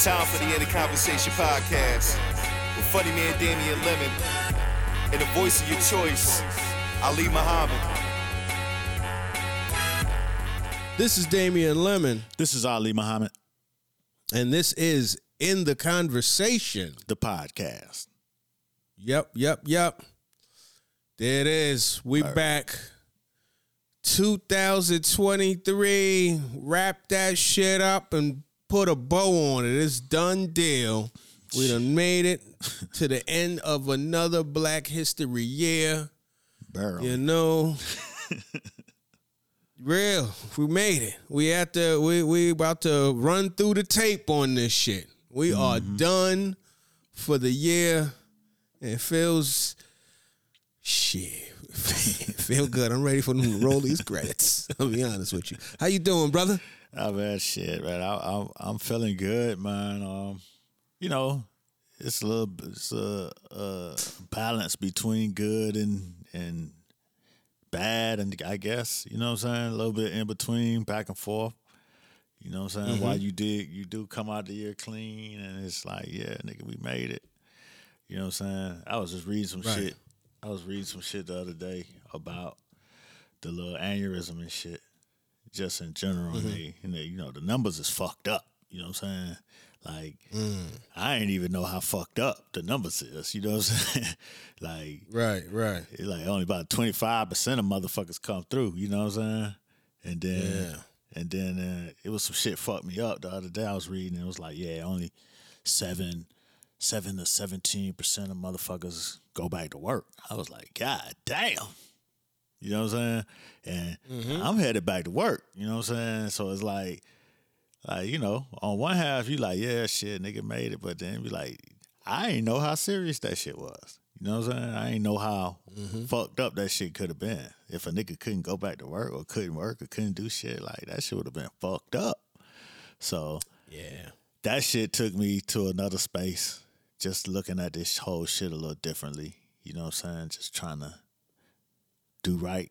It's time for the In the Conversation podcast with funny man Damien Lemon and the voice of your choice, Ali Muhammad. This is Damien Lemon, This is Ali Muhammad, and this is In the Conversation. the podcast. Yep, yep, yep. There it is. We back. 2023. Wrap that shit up and put a bow on it. It's done deal. We done made it to the end of another Black History year. Barrel. You know, real. We made it. We at the we we about to run through the tape on this shit. We are mm-hmm. done for the year. It feels shit. Feel good. I'm ready for them to roll these credits. I'll be honest with you. How you doing, brother? Oh man, shit, man. I, I, I'm feeling good, man. Um, you know, it's a little, it's a, a balance between good and and bad, and I guess you know what I'm saying. A little bit in between, back and forth. You know what I'm saying. While you did, you do come out the year clean, and it's like, yeah, nigga, we made it. You know what I'm saying. I was just reading some Right. shit. I was reading some shit the other day about the little aneurysm and shit just in general. And they, and they, you know, the numbers is fucked up. You know what I'm saying? Like, I ain't even know how fucked up the numbers is. You know what I'm saying? like, Right, right. it's like only about 25% of motherfuckers come through. You know what I'm saying? And then, Yeah. and then uh, it was some shit fucked me up the other day. I was reading. It was like, yeah, only seven, seven to 17% of motherfuckers go back to work. I was like, God damn. You know what I'm saying? And mm-hmm. I'm headed back to work. You know what I'm saying? So it's like, like you know, on one half you like, yeah, shit, nigga made it, but then be like, I ain't know how serious that shit was. You know what I'm saying? I ain't know how mm-hmm. fucked up that shit could have been. If a nigga couldn't go back to work or couldn't work or couldn't do shit, like that shit would have been fucked up. So Yeah. that shit took me to another space, just looking at this whole shit a little differently. You know what I'm saying? Just trying to do right,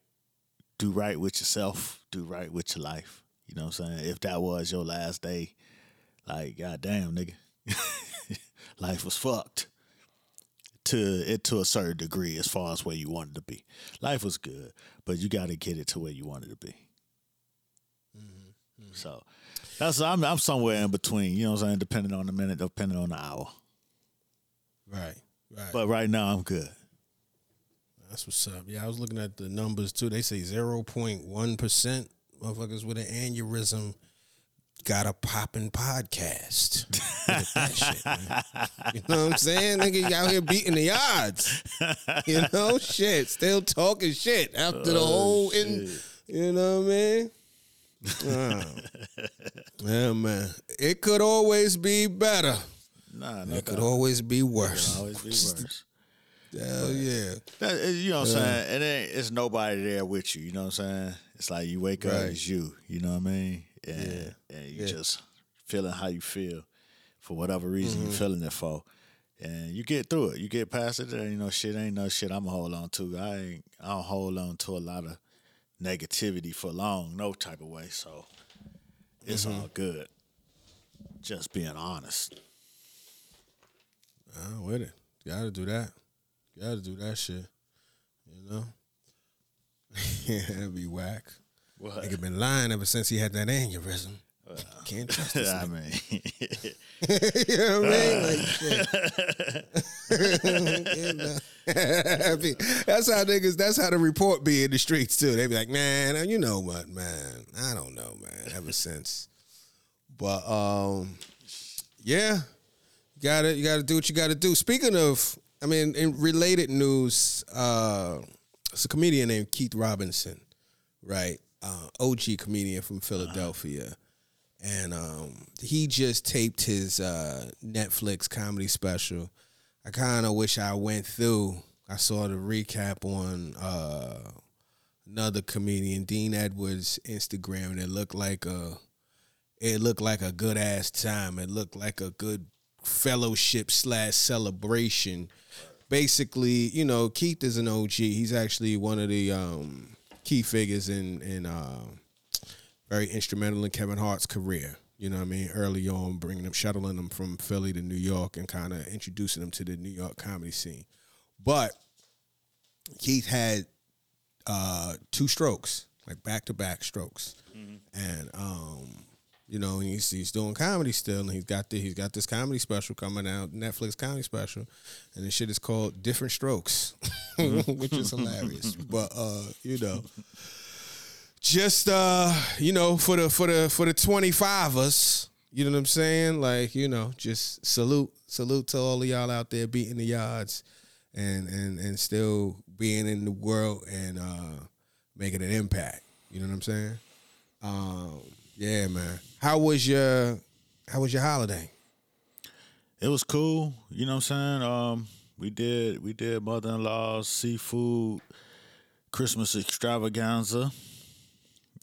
do right with yourself, do right with your life. You know what I'm saying? If that was your last day, like goddamn nigga, life was fucked. To it to a certain degree, as far as where you wanted to be, life was good, but you got to get it to where you wanted to be. Mm-hmm. So that's I'm I'm somewhere in between. You know what I'm saying? Depending on the minute, depending on the hour. Right, right. But right now, I'm good. That's what's up. Yeah, I was looking at the numbers too. They say 0.1% motherfuckers with an aneurysm got a popping podcast. Look at that shit. You know what I'm saying? Nigga, you out here beating the odds. You know, shit. Still talking shit after the oh, whole in you know what I mean? Oh. yeah, man. It could always be better. Nah, It nigga, could always be worse. always be worse. Hell yeah. That, you know what I'm saying? And it, it's nobody there with you. You know what I'm saying? It's like you wake up, Right. it's you. You know what I mean? And, and you Yeah. just feeling how you feel for whatever reason Mm-hmm. you're feeling it for. And you get through it. You get past it. And you know, shit ain't no shit I'm going to hold on to. I ain't, I don't hold on to a lot of negativity for long, no type of way. So it's Mm-hmm. all good. Just being honest. I'm with it. Gotta do that. You gotta do that shit. You know? yeah, that'd be whack. What? Nigga been lying ever since he had that aneurysm. Can't trust this I mean, you know what I mean? Like shit. You know? I mean, that's how niggas, that's how the report be in the streets too. They be like, man, you know what, man? I don't know, man. Ever since. But um, yeah. You gotta you gotta do what you gotta do. Speaking of, I mean, in related news, uh it's a comedian named Keith Robinson, right? Uh, OG comedian from Philadelphia. And um, he just taped his uh, Netflix comedy special. I kind of wish I went through. I saw the recap on uh, another comedian, Dean Edwards, Instagram, and it looked like a it looked like a good ass time. It looked like a good fellowship slash celebration. Basically, you know, Keith is an OG. He's actually one of the um, key figures in in uh, very instrumental in Kevin Hart's career. You know what I mean? Early on, bringing them, shuttling them from Philly to New York, and kind of introducing them to the New York comedy scene. But Keith had uh, two strokes, like back to back strokes, and um, you know he's he's doing comedy still, and he's got the, he's got this comedy special coming out, Netflix comedy special, and the shit is called Different Strokes, which is hilarious. But uh, you know, just uh, you know, for the for the for the twenty us, you know what I'm saying? Like you know, just salute salute to all of y'all out there beating the yards, and and and still being in the world and uh, making an impact. You know what I'm saying? Um, yeah, man. How was your How was your holiday? It was cool. You know what I'm saying? Um, we did we did mother in law's seafood Christmas extravaganza.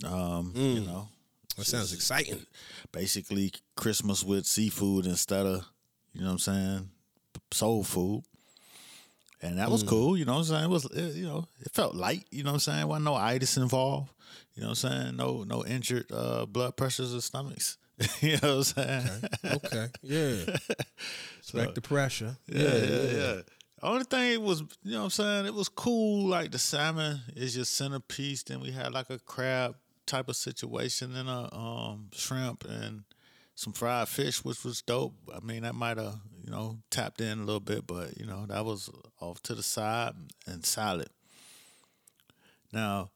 Um, you know, That sounds exciting. basically Christmas with seafood instead of, you know what I'm saying, soul food. And that was cool, you know what I'm saying? It was it, you know, it felt light, you know what I'm saying? Wasn't no itis involved. You know what I'm saying? No no injured uh, blood pressures or stomachs. you know what I'm saying? Okay, yeah. Respect the pressure. Yeah, yeah, yeah. Only thing was, you know what I'm saying, it was cool. Like the salmon is your centerpiece. Then we had like a crab type of situation and a um, shrimp and some fried fish, which was dope. I mean, that might have, you know, tapped in a little bit, but, you know, that was off to the side and salad. Now,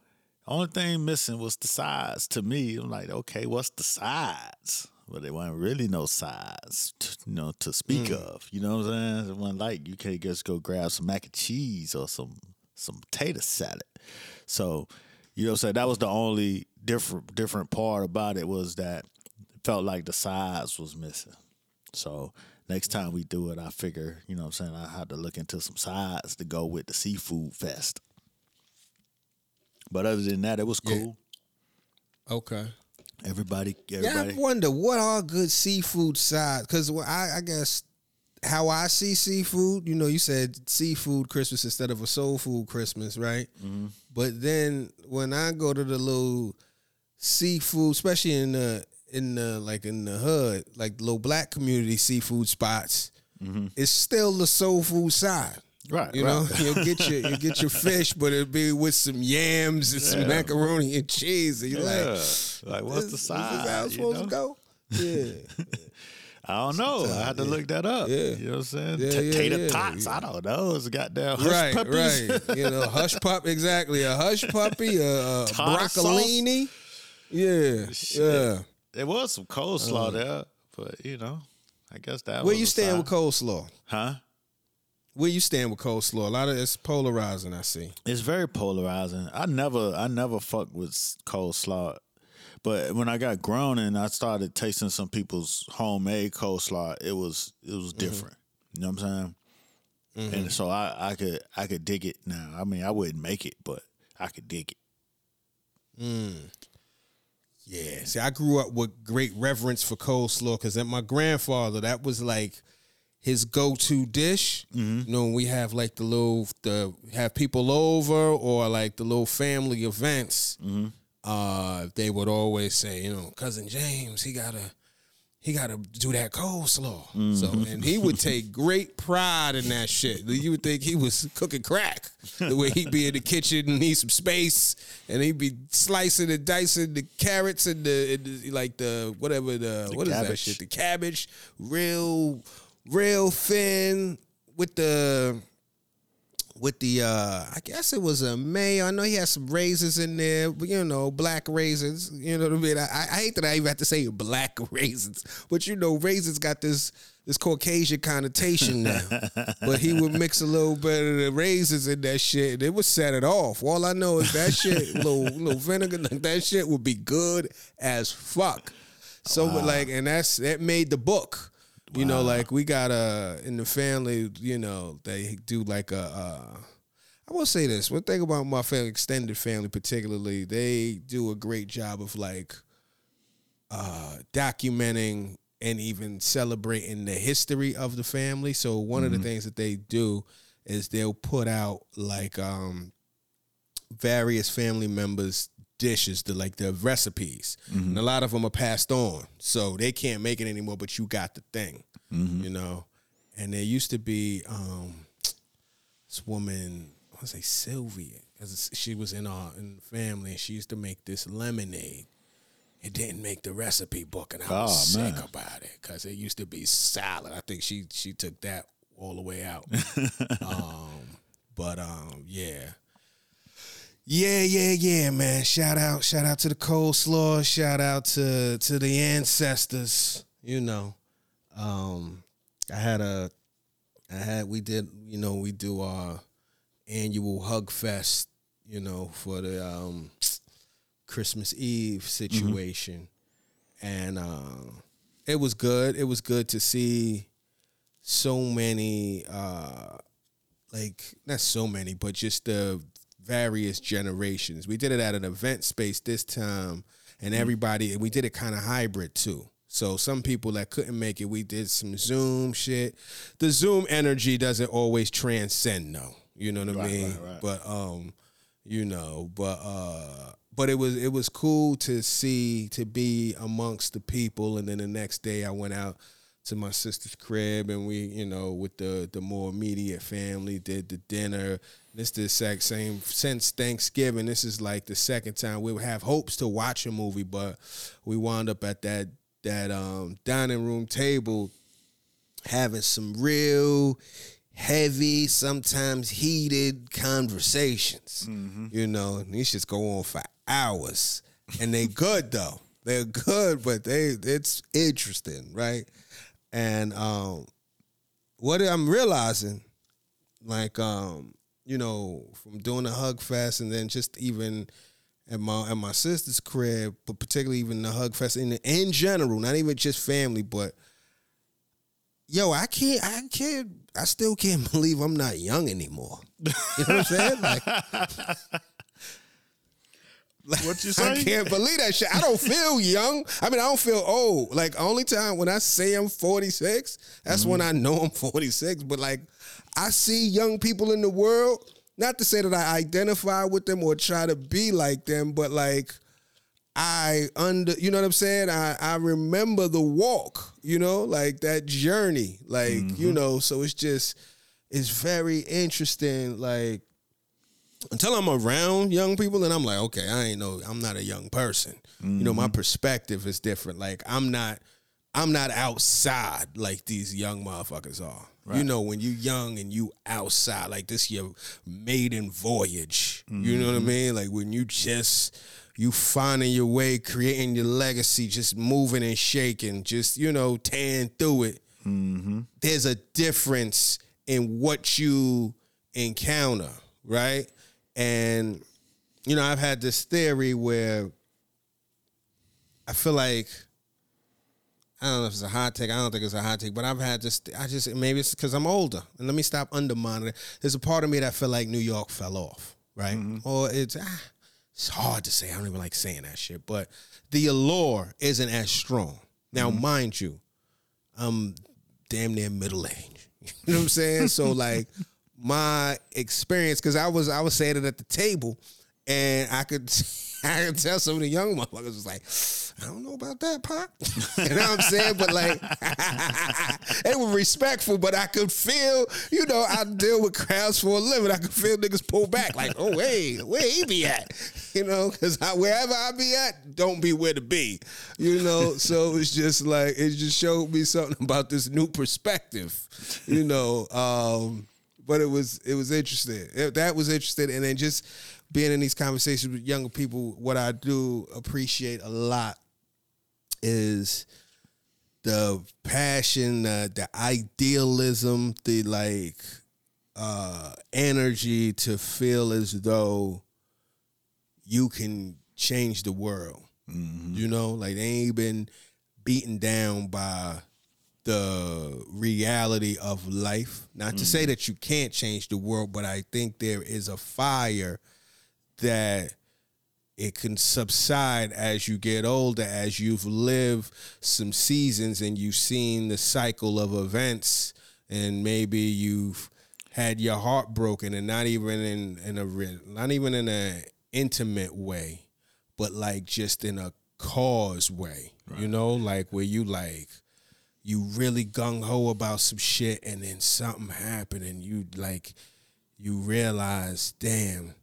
only thing missing was the sides to me. I'm like, okay, what's the sides? But there wasn't really no sides, t- you know, to speak mm. of. You know what I'm saying? It wasn't like you can't just go grab some mac and cheese or some some potato salad. So, you know what I'm saying? That was the only different different part about it was that felt like the sides was missing. So next time we do it, I figure, you know what I'm saying, I had to look into some sides to go with the seafood fest. But other than that, it was cool. Okay. Everybody, Yeah. I wonder what are good seafood sides because I, I guess how I see seafood. You know, you said seafood Christmas instead of a soul food Christmas, right? Mm-hmm. But then when I go to the little seafood, especially in the in the like in the hood, like little black community seafood spots, it's still the soul food side. Mm-hmm. Right, You right. know, you'll get your you get your fish, but it'll be with some yams and some macaroni and cheese. And you're Yeah. like, Like, what's the is how side, it's supposed know? to go. Yeah. I don't know. I had to look that up. Yeah. You know what I'm saying? Yeah, yeah, Tater yeah, tots. yeah. I don't know. It's goddamn hush right, puppies. right. You know, hush pup, exactly. A hush puppy, a, a Tartar sauce? broccolini. Yeah, yeah. There was some coleslaw there, but you know, I guess that Uh. Where you stand with coleslaw? Huh? Where you stand with coleslaw? A lot of it's polarizing. I see. It's very polarizing. I never, I never fucked with coleslaw, but when I got grown and I started tasting some people's homemade coleslaw, it was, it was different. You know what I'm saying? And so I, I could, I could dig it now. I mean, I wouldn't make it, but I could dig it. Yeah. See, I grew up with great reverence for coleslaw because at my grandfather, that was like his go-to dish. You know, we have like the little the have people over or like the little family events. Uh, they would always say, you know, cousin James, he gotta he gotta do that coleslaw. Mm-hmm. So and he would take great pride in that shit. You would think he was cooking crack. The way he'd be in the kitchen and need some space and he'd be slicing and dicing the carrots and the, and the like the whatever the, what is that shit? The cabbage, real real thin with the with the uh I guess it was a mayo. I know he had some raisins in there, but you know, black raisins. You know what I mean? I, I hate that I even have to say black raisins, but you know, raisins got this this Caucasian connotation now. but he would mix a little bit of the raisins in that shit, and it would set it off. All I know is that shit, little little vinegar, that shit would be good as fuck. So, but like, and that's that made the book. You know, like we got uh in the family, you know, they do like a uh I will say this. One thing about my family, extended family particularly, they do a great job of like uh documenting and even celebrating the history of the family. So one of the things that they do is they'll put out like um various family members dishes, the like the recipes, and a lot of them are passed on, so they can't make it anymore. But you got the thing, you know. And there used to be um, this woman, I want to say Sylvia, because she was in our in the family, and she used to make this lemonade. It didn't make the recipe book, and I was Oh, sick man. about it because it used to be solid. I think she she took that all the way out. um, but um, yeah, yeah, yeah, yeah, man. Shout out, shout out to the coleslaw. Shout out to to the ancestors. You know, um, I had a, I had we did you know we do our annual hug fest. You know for the um, Christmas Eve situation, and uh, it was good. It was good to see so many. Uh, like not so many, but just the various generations. We did it at an event space this time, and everybody. And we did it kind of hybrid too. So some people that couldn't make it, we did some Zoom shit. The Zoom energy doesn't always transcend, though. You know what I Right, mean? right, right. But um, you know, but uh, but it was it was cool to see to be amongst the people, and then the next day I went out to my sister's crib and we, you know, with the the more immediate family did the dinner. This the exact same since Thanksgiving. This is like the second time we would have hopes to watch a movie, but we wound up at that that um dining room table having some real heavy, sometimes heated conversations. You know, and these just go on for hours. And they good though. They're good, but they it's interesting, right? And um what I'm realizing, like um, you know, from doing the hug fest and then just even at my at my sister's crib, but particularly even the hug fest in in general, not even just family, but yo, I can't, I can't, I still can't believe I'm not young anymore. You know what I'm saying? Like, What you say? I can't believe that shit. I don't feel young. I mean, I don't feel old. Like only time when I say I'm 46, that's when I know I'm 46. But like, I see young people in the world. Not to say that I identify with them or try to be like them, but like. I under you know what I'm saying? I, I remember the walk, you know, like that journey. Like, you mm-hmm. know, so it's just it's very interesting, like until I'm around young people and I'm like, okay, I ain't know I'm not a young person. You know, my mm-hmm. perspective is different. Like I'm not I'm not outside like these young motherfuckers are. You know, when you young and you outside, like this your maiden voyage. You know what I mm-hmm. mean? Like when you just you finding your way, creating your legacy, just moving and shaking, just, you know, tearing through it. Mm-hmm. There's a difference in what you encounter, right? And, you know, I've had this theory where I feel like I don't know if it's a hot take. I don't think it's a hot take, but I've had this. I just maybe it's because I'm older, and let me stop undermining it. There's a part of me that feel like New York fell off, right? Or it's ah, it's hard to say. I don't even like saying that shit, but the allure isn't as strong. Now, mind you, I'm damn near middle age. You know what I'm saying? so like my experience, because I was I was saying it at the table, and I could I could tell some of the young motherfuckers was like, I don't know about that, Pop. you know what I'm saying? But like they were respectful, but I could feel, you know, I deal with crowds for a living. I could feel niggas pull back, like, oh hey, where he be at? You know, because wherever I be at, don't be where to be. You know, so it's just like it just showed me something about this new perspective. You know, um, but it was it was interesting. It- that was interesting, and then just being in these conversations with younger people, what I do appreciate a lot is the passion, uh, the idealism, the like uh, energy to feel as though you can change the world. You know, like they ain't been beaten down by the reality of life. Not to say mm. that you can't change the world, but I think there is a fire that it can subside as you get older, as you've lived some seasons and you've seen the cycle of events, and maybe you've had your heart broken, and not even in in a not even in an intimate way, but like just in a cause way. You know, like where you like you really gung ho about some shit and then something happened and you like you realize, damn,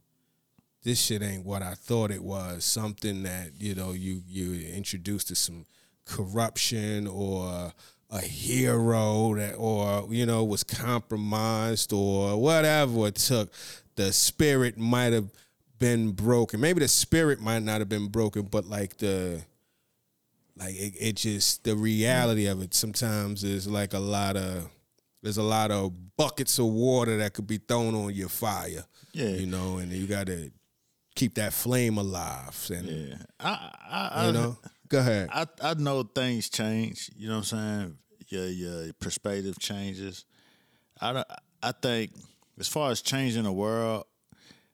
this shit ain't what I thought it was. Something that, you know, you you introduced to some corruption or a hero that or you know was compromised or whatever it took the spirit might have been broken maybe the spirit might not have been broken but like the like it, it just the reality of it sometimes is like a lot of there's a lot of buckets of water that could be thrown on your fire Yeah. you know and you got to keep that flame alive and Yeah, I, I, I you know go ahead I, I know things change. You know what I'm saying? Your your perspective changes. I don't, I think as far as changing the world,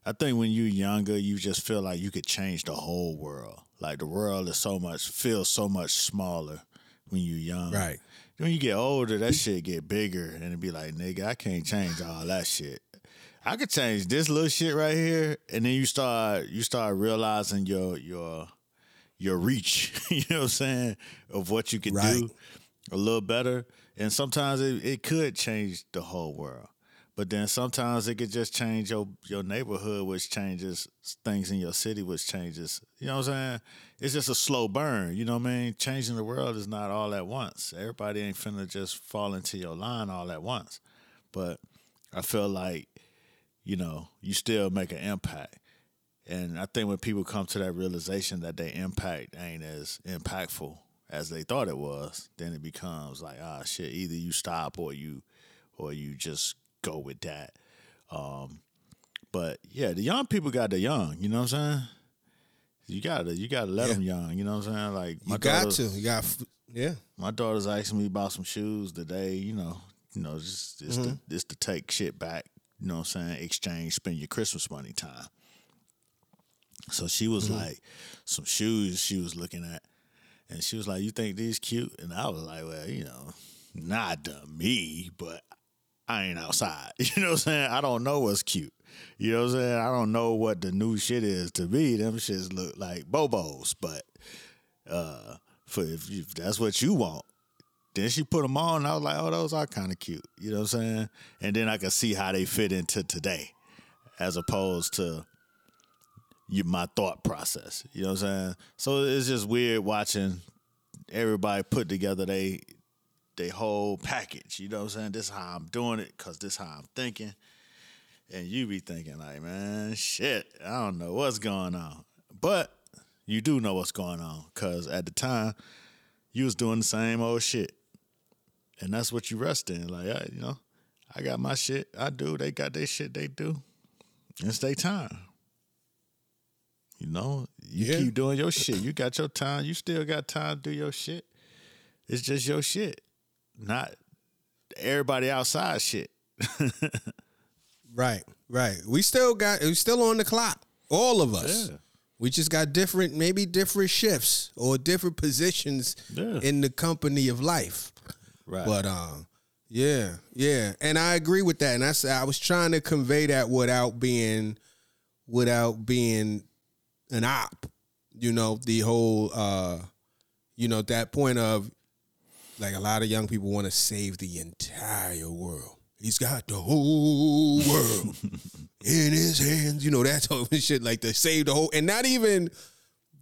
I think when you're younger, you just feel like you could change the whole world. Like the world is so much feels so much smaller when you're young. Right. When you get older, that shit get bigger, and it be like, nigga, I can't change all that shit. I could change this little shit right here, and then you start you start realizing your your your reach, you know what I'm saying, of what you can Right. do a little better. And sometimes it, it could change the whole world. But then sometimes it could just change your your neighborhood, which changes things in your city, which changes. You know what I'm saying? It's just a slow burn. You know what I mean? Changing the world is not all at once. Everybody ain't finna just fall into your line all at once. But I feel like, you know, you still make an impact. And I think when people come to that realization that their impact ain't as impactful as they thought it was, then it becomes like, ah, shit. Either you stop or you, or you just go with that. Um, but yeah, the young people got the young. You know what I'm saying? You gotta, you gotta let Yeah. them young. You know what I'm saying? Like my you got to you got f- yeah my daughter's asking me about some shoes today. You know, you know, just just to, just to take shit back. You know what I'm saying? Exchange, spend your Christmas money time. So she was like, some shoes she was looking at, and she was like, "You think these cute?" And I was like, "Well, you know, not to me, but I ain't outside. You know what I'm saying? I don't know what's cute. You know what I'm saying? I don't know what the new shit is to me. Them shits look like bobos, but uh, for if, if that's what you want. Then she put them on, and I was like, "Oh, those are kind of cute." You know what I'm saying? And then I could see how they fit into today, as opposed to you, my thought process. You know what I'm saying? So it's just weird watching everybody put together they they whole package. You know what I'm saying? This is how I'm doing it because this is how I'm thinking. And you be thinking like, man, shit, I don't know what's going on. But you do know what's going on because at the time you was doing the same old shit. And that's what you rest in. Like, I, you know, I got my shit. I do. They got their shit. They do. It's their time. You know, you Yeah. keep doing your shit. You got your time. You still got time to do your shit. It's just your shit, not everybody outside shit. Right, right. We still got we still on the clock. All of us. Yeah. We just got different, maybe different shifts or different positions Yeah. in the company of life. Right. But um, yeah, yeah, and I agree with that. And I said I was trying to convey that without being, without being an op. You know, the whole, uh, you know, that point of like a lot of young people want to save the entire world. He's got the whole world in his hands. You know that type of shit. Like to save the whole, and not even,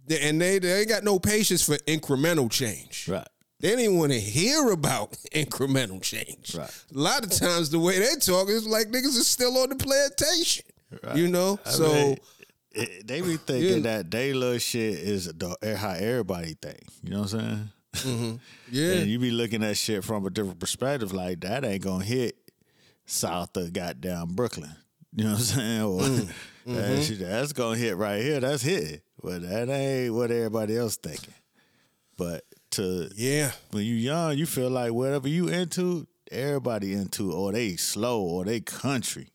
and they they ain't got no patience for incremental change. right. They didn't even want to hear about incremental change. Right. A lot of times the way they talk is like niggas are still on the plantation. Right. You know? I so mean, it- they be thinking Yeah. that they little shit is the, how everybody think. You know what I'm saying? yeah. And you be looking at shit from a different perspective. Like that ain't gonna hit south of goddamn Brooklyn. You know what I'm saying? Or Mm, that mm-hmm. shit- that's gonna hit right here. That's hit. But that ain't what everybody else thinking. But to yeah. when you young, you feel like whatever you into, everybody into, or they slow, or they country.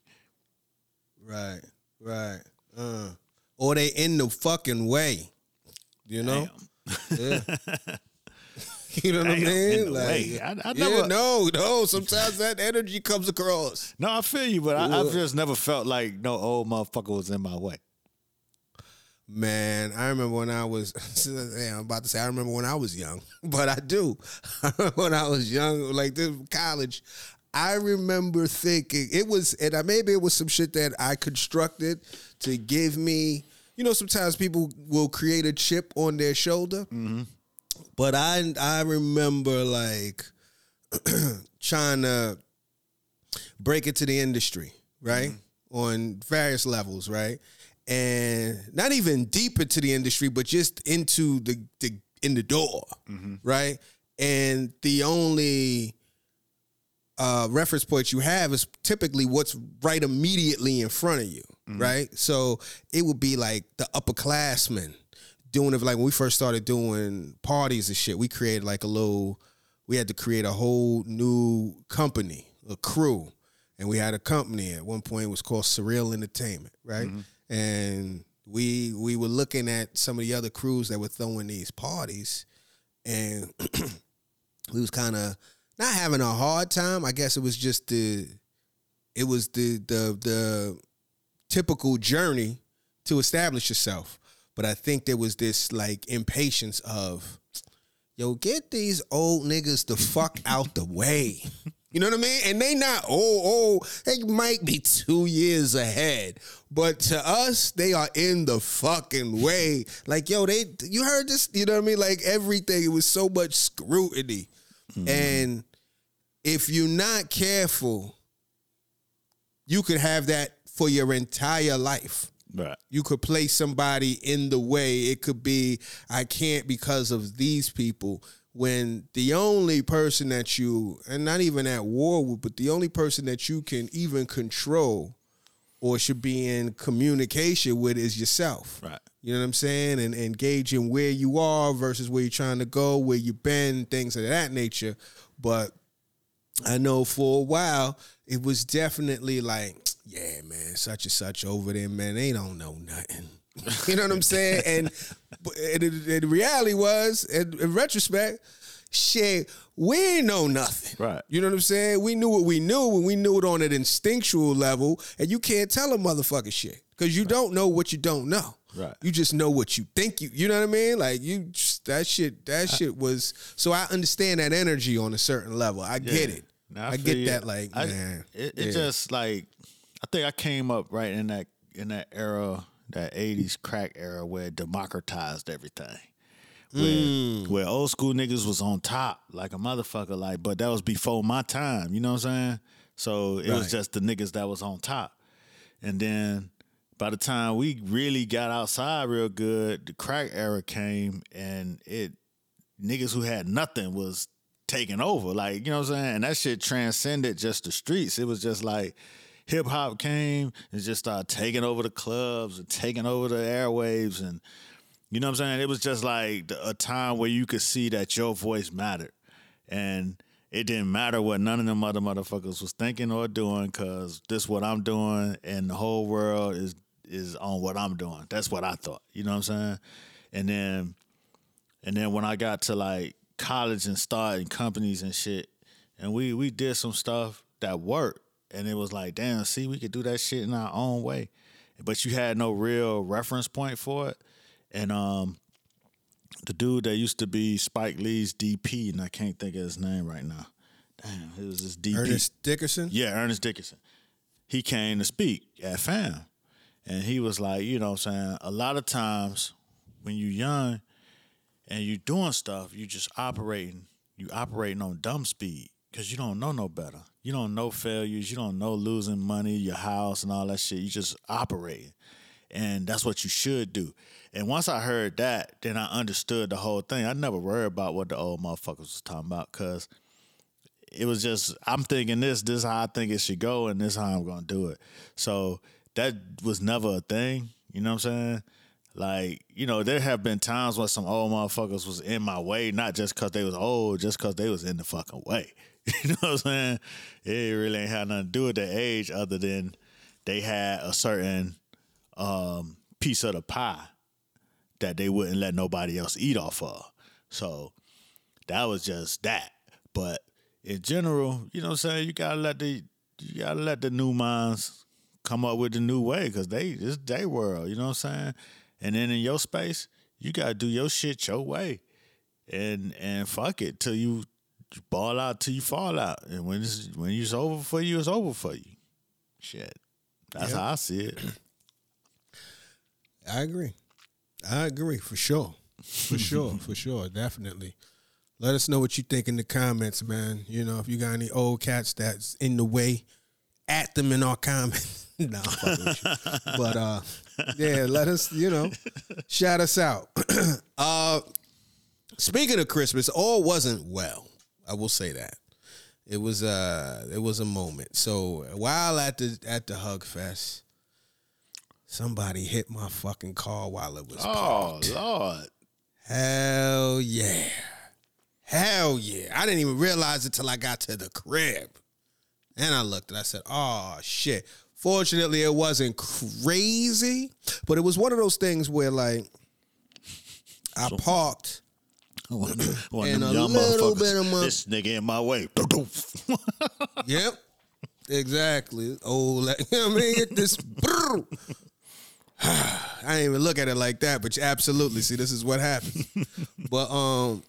Right. Right. Uh. Or they in the fucking way. You know? Damn. Yeah. you know what I mean? the way. I- I yeah, never- no, no. Sometimes that energy comes across. No, I feel you, but I, I've just never felt like no old motherfucker was in my way. Man, I remember when I was. yeah, I'm about to say I remember when I was young, but I do. When I was young, like this college. I remember thinking it was, and I, maybe it was some shit that I constructed to give me. You know, sometimes people will create a chip on their shoulder, mm-hmm. But I I remember like trying to break into the industry, right? Mm-hmm. On various levels, right? And not even deep into the industry, but just into the, the in the door, mm-hmm. right? And the only uh, reference point you have is typically what's right immediately in front of you, mm-hmm. right? So it would be like the upperclassmen doing it. Like when we first started doing parties and shit, we created like a little. We had to create a whole new company, a crew, and we had a company at one point. It was called Surreal Entertainment, right? Mm-hmm. And we we were looking at some of the other crews that were throwing these parties, and we was kind of not having a hard time. I guess it was just the it was the the the typical journey to establish yourself. But I think there was this like impatience of, yo, get these old niggas the fuck out the way. You know what I mean? And they not oh oh they might be two years ahead, but to us they are in the fucking way. Like yo, they you heard this? You know what I mean? Like everything, it was so much scrutiny, hmm. and if you're not careful, you could have that for your entire life. Right. You could place somebody in the way. It could be, I can't because of these people. When the only person that you, and not even at war with, but the only person that you can even control or should be in communication with is yourself. Right. You know what I'm saying? And engaging where you are versus where you're trying to go, where you've been, things of that nature. But I know for a while it was definitely like, yeah, man, such and such over there, man, they don't know nothing. you know what I'm saying? And, and, the reality was, in, in retrospect, shit, we ain't know nothing. Right. You know what I'm saying? We knew what we knew, and we knew it on an instinctual level, and you can't tell a motherfucker shit because you don't know what you don't know. Right. You just know what you think you. You know what I mean? Like you, just, that shit. That shit was. So I understand that energy on a certain level. I get it. Now, I, feel get you. that. Like I- man, it, it yeah. just like I think I came up right in that in that era, that '80s crack era where it democratized everything. Where, Mm. where old school niggas was on top like a motherfucker, like, but that was before my time. You know what I'm saying? So it Right. was just the niggas that was on top, and then by the time we really got outside real good, the crack era came, and it niggas who had nothing was taking over. Like, you know what I'm saying? And that shit transcended just the streets. It was just like hip hop came and just started taking over the clubs and taking over the airwaves and you know what I'm saying? It was just like a time where you could see that your voice mattered. And it didn't matter what none of them other motherfuckers was thinking or doing because this what I'm doing and the whole world is is on what I'm doing. That's what I thought. You know what I'm saying? And then and then when I got to like college and starting companies and shit, and we we did some stuff that worked, and it was like, damn, see, we could do that shit in our own way, but you had no real reference point for it, and um, the dude that used to be Spike Lee's DP, and I can't think of his name right now. Damn, it was this DP. Ernest Dickerson. Yeah, Ernest Dickerson. He came to speak at FAM. And he was like, you know what I'm saying? A lot of times when you're young and you're doing stuff, you just operating, you operating on dumb speed because you don't know no better. You don't know failures. You don't know losing money, your house, and all that shit. You just operate. And that's what you should do. And once I heard that, then I understood the whole thing. I never worried about what the old motherfuckers was talking about because it was just I'm thinking this, this is how I think it should go, and this is how I'm gonna do it. So that was never a thing. You know what I'm saying? Like, you know, there have been times when some old motherfuckers was in my way, not just cause they was old, just cause they was in the fucking way. You know what I'm saying? It really ain't had nothing to do with their age other than they had a certain um, piece of the pie that they wouldn't let nobody else eat off of. So that was just that. But in general, you know what I'm saying, you gotta let the you gotta let the new minds come up with the new way because they it's their world, you know what I'm saying? And then in your space, you gotta do your shit your way. And and fuck it till you ball out till you fall out. And when it's when it's over for you, it's over for you. Shit. That's Yep. how I see it. I agree. I agree for sure. For sure. for sure. Definitely. Let us know what you think in the comments, man. You know, if you got any old cats that's in the way, at them in our comments. nah, I'm fucking with you. But uh yeah, let us, you know, shout us out. uh speaking of Christmas, all wasn't well. I will say that. It was uh it was a moment. So while at the at the Hug Fest, somebody hit my fucking car while it was parked. Oh parked. Lord. Hell yeah. Hell yeah. I didn't even realize it till I got to the crib. And I looked and I said, oh shit. Fortunately, it wasn't crazy, but it was one of those things where like I parked One one And a little bit of mon- this nigga in my way. Yep. Exactly. Oh, like, you know what I mean? Get this. I didn't even look at it like that, but you absolutely. See, this is what happened. but um,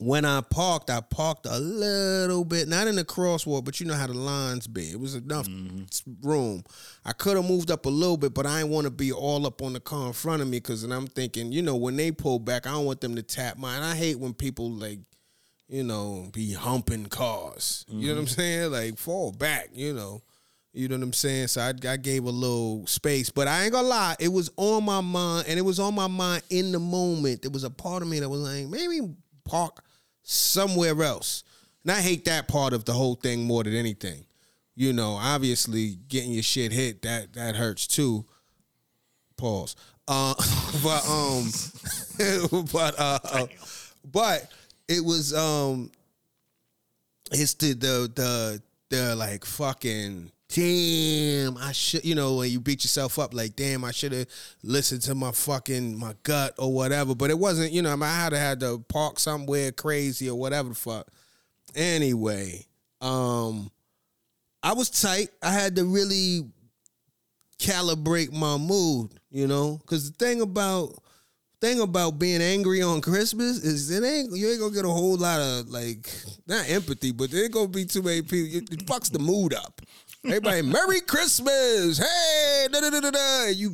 when I parked, I parked a little bit, not in the crosswalk, but you know how the lines be. It was enough room. I could have moved up a little bit, but I didn't want to be all up on the car in front of me because then I'm thinking, you know, when they pull back, I don't want them to tap mine. I hate when people like you know, be humping cars. You know what I'm mm-hmm. saying? Like fall back, you know. You know what I'm saying? So I, I gave a little space, but I ain't gonna lie, it was on my mind, and it was on my mind in the moment. There was a part of me that was like, maybe park somewhere else. And I hate that part of the whole thing more than anything. You know, obviously getting your shit hit that that hurts too. Pause. Uh, but um, but uh, but it was um, it's the the the the like fucking damn. I should you know when you beat yourself up like damn I should have listened to my fucking my gut or whatever. But it wasn't you know I, mean, I had to had to park somewhere crazy or whatever the fuck. Anyway, um, I was tight. I had to really calibrate my mood, you know, because the thing about thing about being angry on Christmas is it ain't you ain't gonna get a whole lot of like not empathy, but there ain't gonna be too many people. It, it fucks the mood up. Everybody, Merry Christmas! Hey, da da da da da. You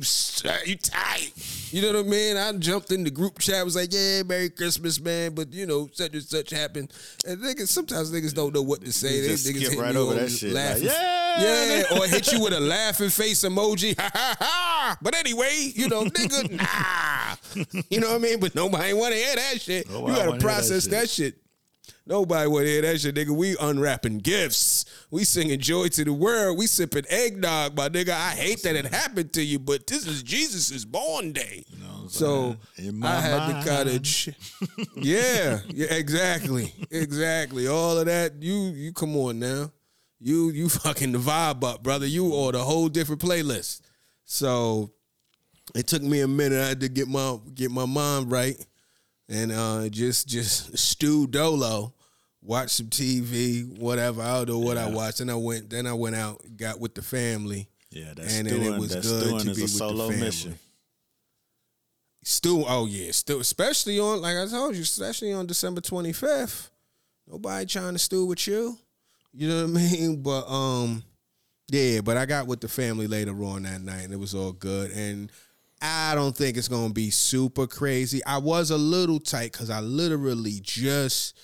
you tight? You know what I mean? I jumped in the group chat. Was like, yeah, Merry Christmas, man. But you know, such and such happened. And niggas sometimes niggas don't know what to say. They just niggas skip hit right over that shit, like, yeah. yeah, or hit you with a laughing face emoji. Ha ha ha. But anyway, you know, nigga, nah. You know what I mean? But nobody want to hear that shit. You got to hear that process shit. that shit. Nobody to hear that shit, nigga. We unwrapping gifts. We singing joy to the world. We sipping eggnog, my nigga. I hate that it happened to you, but this is Jesus' born day. so In my I had mind. of, ch- yeah, yeah, exactly, exactly. All of that. You, you come on now. You, you fucking the vibe up, brother. You ordered a whole different playlist. So it took me a minute. I had to get my get my mind right and uh, just just stew dolo, watch some TV, whatever. I'll don't know what I watched. And I went. Then I went out, got with the family. Yeah, that's And then doing, it was that's good to be a with the solo family. mission. Stew. Oh yeah, stew. Especially on like I told you, especially on December twenty fifth. Nobody trying to stew with you. You know what I mean? But um, yeah. But I got with the family later on that night, and it was all good. And I don't think it's gonna be super crazy. I was a little tight because I literally just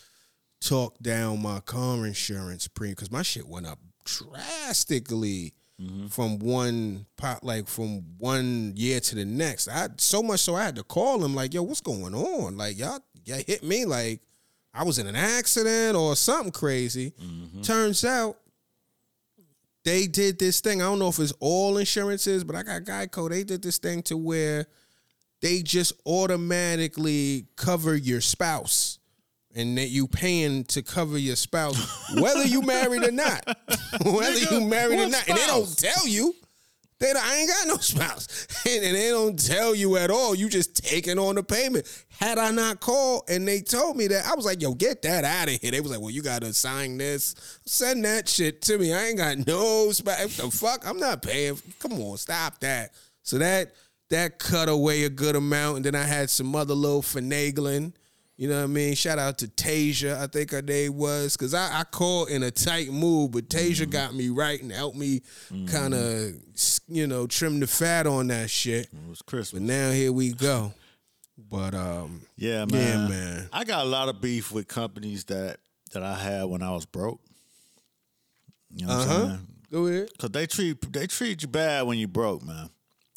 talked down my car insurance premium because my shit went up drastically mm-hmm. from one pot like from one year to the next. I so much so I had to call him like, yo, what's going on? Like y'all, y'all hit me like I was in an accident or something crazy. Mm-hmm. Turns out they did this thing. I don't know if it's all insurances, but I got Geico. They did this thing to where they just automatically cover your spouse. And that you paying to cover your spouse, whether you married or not. whether you married or not. And they don't tell you. They I ain't got no spouse. And, and they don't tell you at all. You just taking on the payment. Had I not called and they told me that, I was like, yo, get that out of here. They was like, well, you got to sign this. Send that shit to me. I ain't got no spouse. The fuck? I'm not paying. Come on, stop that. So that that cut away a good amount, and then I had some other little finagling. You know what I mean? Shout out to Tasia, I think her name was, because I, I called in a tight move, but Tasia got me right and helped me kind of, you know, trim the fat on that shit. It was Christmas. But now here we go. But um, Yeah, man. Yeah, man. I got a lot of beef with companies that that I had when I was broke. You know what uh I'm saying? Go ahead. Cause they treat they treat you bad when you broke, man.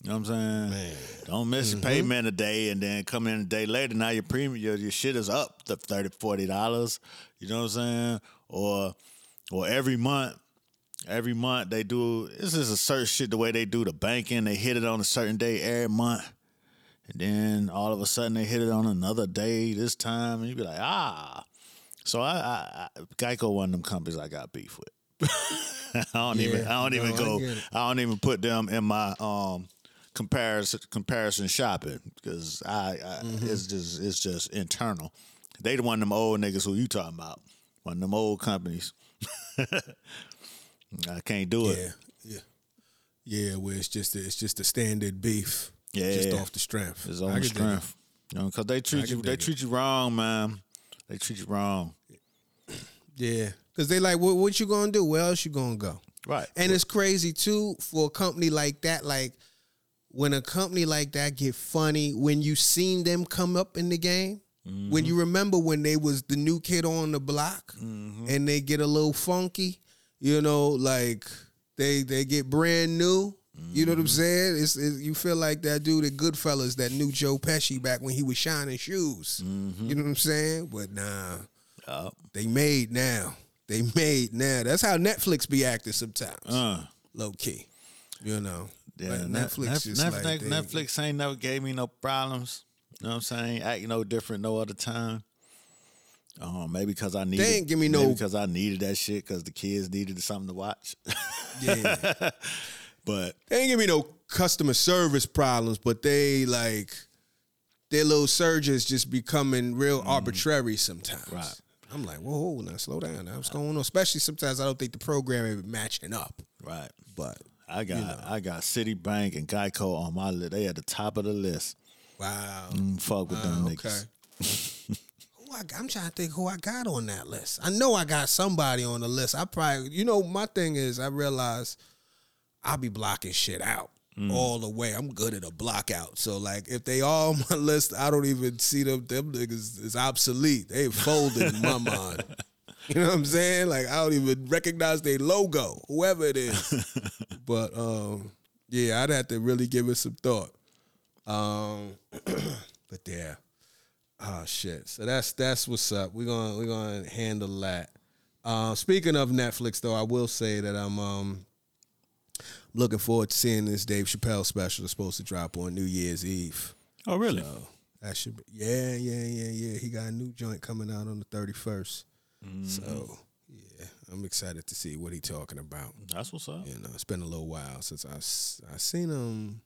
You know what I'm saying? Don't miss Mm-hmm. a payment a day and then come in a day later. Now your premium, your, your shit is up to 30 dollars. You know what I'm saying? Or or every month, every month they do. This is a certain shit the way they do the banking. They hit it on a certain day every month, and then all of a sudden they hit it on another day this time, and you be like, ah. So I, I, I Geico one of them companies I got beef with. I don't even I don't even no, I go it. I don't even put them in my um comparison comparison shopping because I, I Mm-hmm. it's just it's just internal. They the one of them old niggas who you talking about. One of them old companies. I can't do it. Yeah, yeah, yeah. Where it's just it's just a standard beef. Yeah, just yeah. off the strength. It's on the strength. You know, because they treat you they it. treat you wrong, man. They treat you wrong. Yeah, because they like, what, what you gonna do? Where else you gonna go? Right. And it's crazy too for a company like that. Like when a company like that get funny, when you seen them come up in the game, when mm-hmm. you remember when they was the new kid on the block, mm-hmm. and they get a little funky, you know, like they they get brand new. You know what I'm mm-hmm. saying? It's, it's you feel like that dude at Goodfellas that knew Joe Pesci back when he was shining shoes. You know what I'm saying? But nah, Yup. they made now. They made now. That's how Netflix be acting sometimes. Uh, Low key. You know. Yeah, Netflix Netflix, Netflix, like they- Netflix ain't never gave me no problems. You know what I'm saying? Acting no different no other time. Um, maybe because I needed. ain't give me no- because I needed that shit because the kids needed something to watch. Yeah. but they ain't give me no customer service problems, but they like their little surges just becoming real arbitrary sometimes. Mm. Right. I'm like, whoa, now slow down. Now what's going on? Especially sometimes I don't think the programming matching up. right, But I got I got Citibank and Geico on my list. They at the top of the list. wow. Mm, fuck with them niggas. Who I, I'm trying to think who I got on that list. I know I got somebody on the list. I probably, you know, my thing is I realize I'll be blocking shit out all the way. I'm good at a block out. So like, if they all on my list, I don't even see them. Them niggas is obsolete. They folded in my mind. You know what I'm saying? Like I don't even recognize their logo, whoever it is. But um, yeah, I'd have to really give it some thought. Um, but yeah. Oh shit! So that's that's what's up. We're gonna we're gonna handle that. Uh, speaking of Netflix, though, I will say that I'm um looking forward to seeing this Dave Chappelle special. that's supposed to drop on New Year's Eve. Oh really? So that should be yeah yeah yeah yeah. He got a new joint coming out on the 31st. So yeah, I'm excited to see what he talking about. That's what's up. You know, it's been a little while since I I seen him.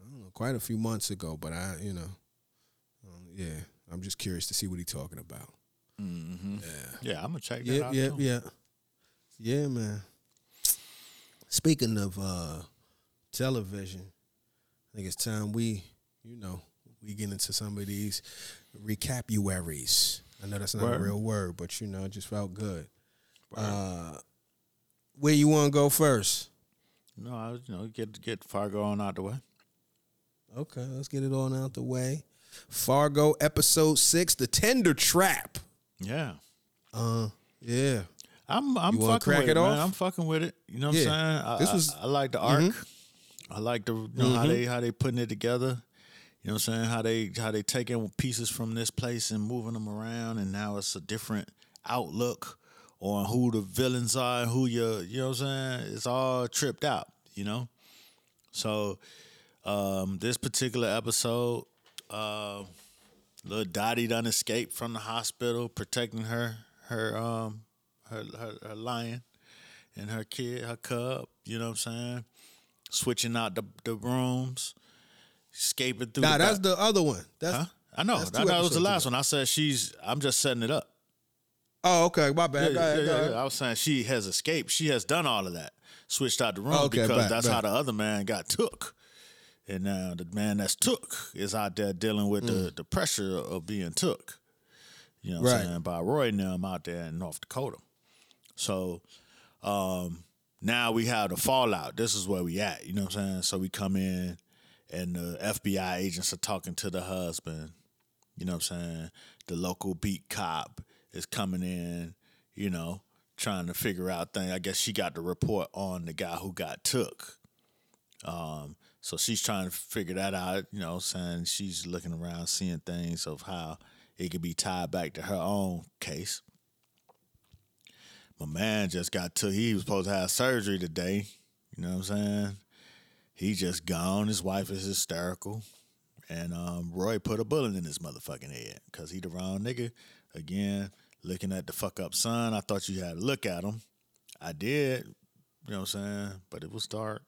I don't know, quite a few months ago, but I, you know, um, yeah, I'm just curious to see what he's talking about. Mm-hmm. Yeah, I'm gonna check that Yeah, out. yeah, yeah, yeah, man. Speaking of uh television, I think it's time we, you know, we get into some of these recapuaries. I know that's not Word. a real word, but you know, it just felt good. Uh, where you want to go first? No, I was, you know, get get Fargo on out the way. Okay, let's get it on out the way. Fargo episode six, the tender trap. Yeah. Uh, yeah. I'm I'm You fucking crack with it it, man. off? I'm fucking with it. You know what Yeah. I'm saying? I, This was- I, like the arc. I like the you know how they how they putting it together. You know what I'm saying? How they how they taking pieces from this place and moving them around, and now it's a different outlook on who the villains are, and who you you know what I'm saying? It's all tripped out. You know. So um, this particular episode, uh, little Dottie done escaped from the hospital, protecting her her um her her, her lion and her kid, her cub. You know what I'm saying? Switching out the the rooms, escaping through. Nah, the that's the other one. That's Huh? I know. That, that was the last one. I said she's. I'm just setting it up. Oh, okay. My bad. Yeah, ahead, yeah, yeah. I was saying she has escaped. She has done all of that. Switched out the room Okay, because back, that's back. how the other man got took. and now the man that's took is out there dealing with the, the pressure of being took. You know what Right. I'm saying? By Roy and them out there in North Dakota. So um, now we have the fallout. This is where we at. You know what I'm saying? So we come in and the FBI agents are talking to the husband. You know what I'm saying? The local beat cop is coming in, you know, trying to figure out things. I guess she got the report on the guy who got took. Um, so she's trying to figure that out, you know, saying she's looking around, seeing things of how it could be tied back to her own case. My man just got took. He was supposed to have surgery today. You know what I'm saying? He just gone. His wife is hysterical. And um, Roy put a bullet in his motherfucking head because he the wrong nigga. Again, looking at the fuck up son. I thought you had to look at him. I did. You know what I'm saying? But it was dark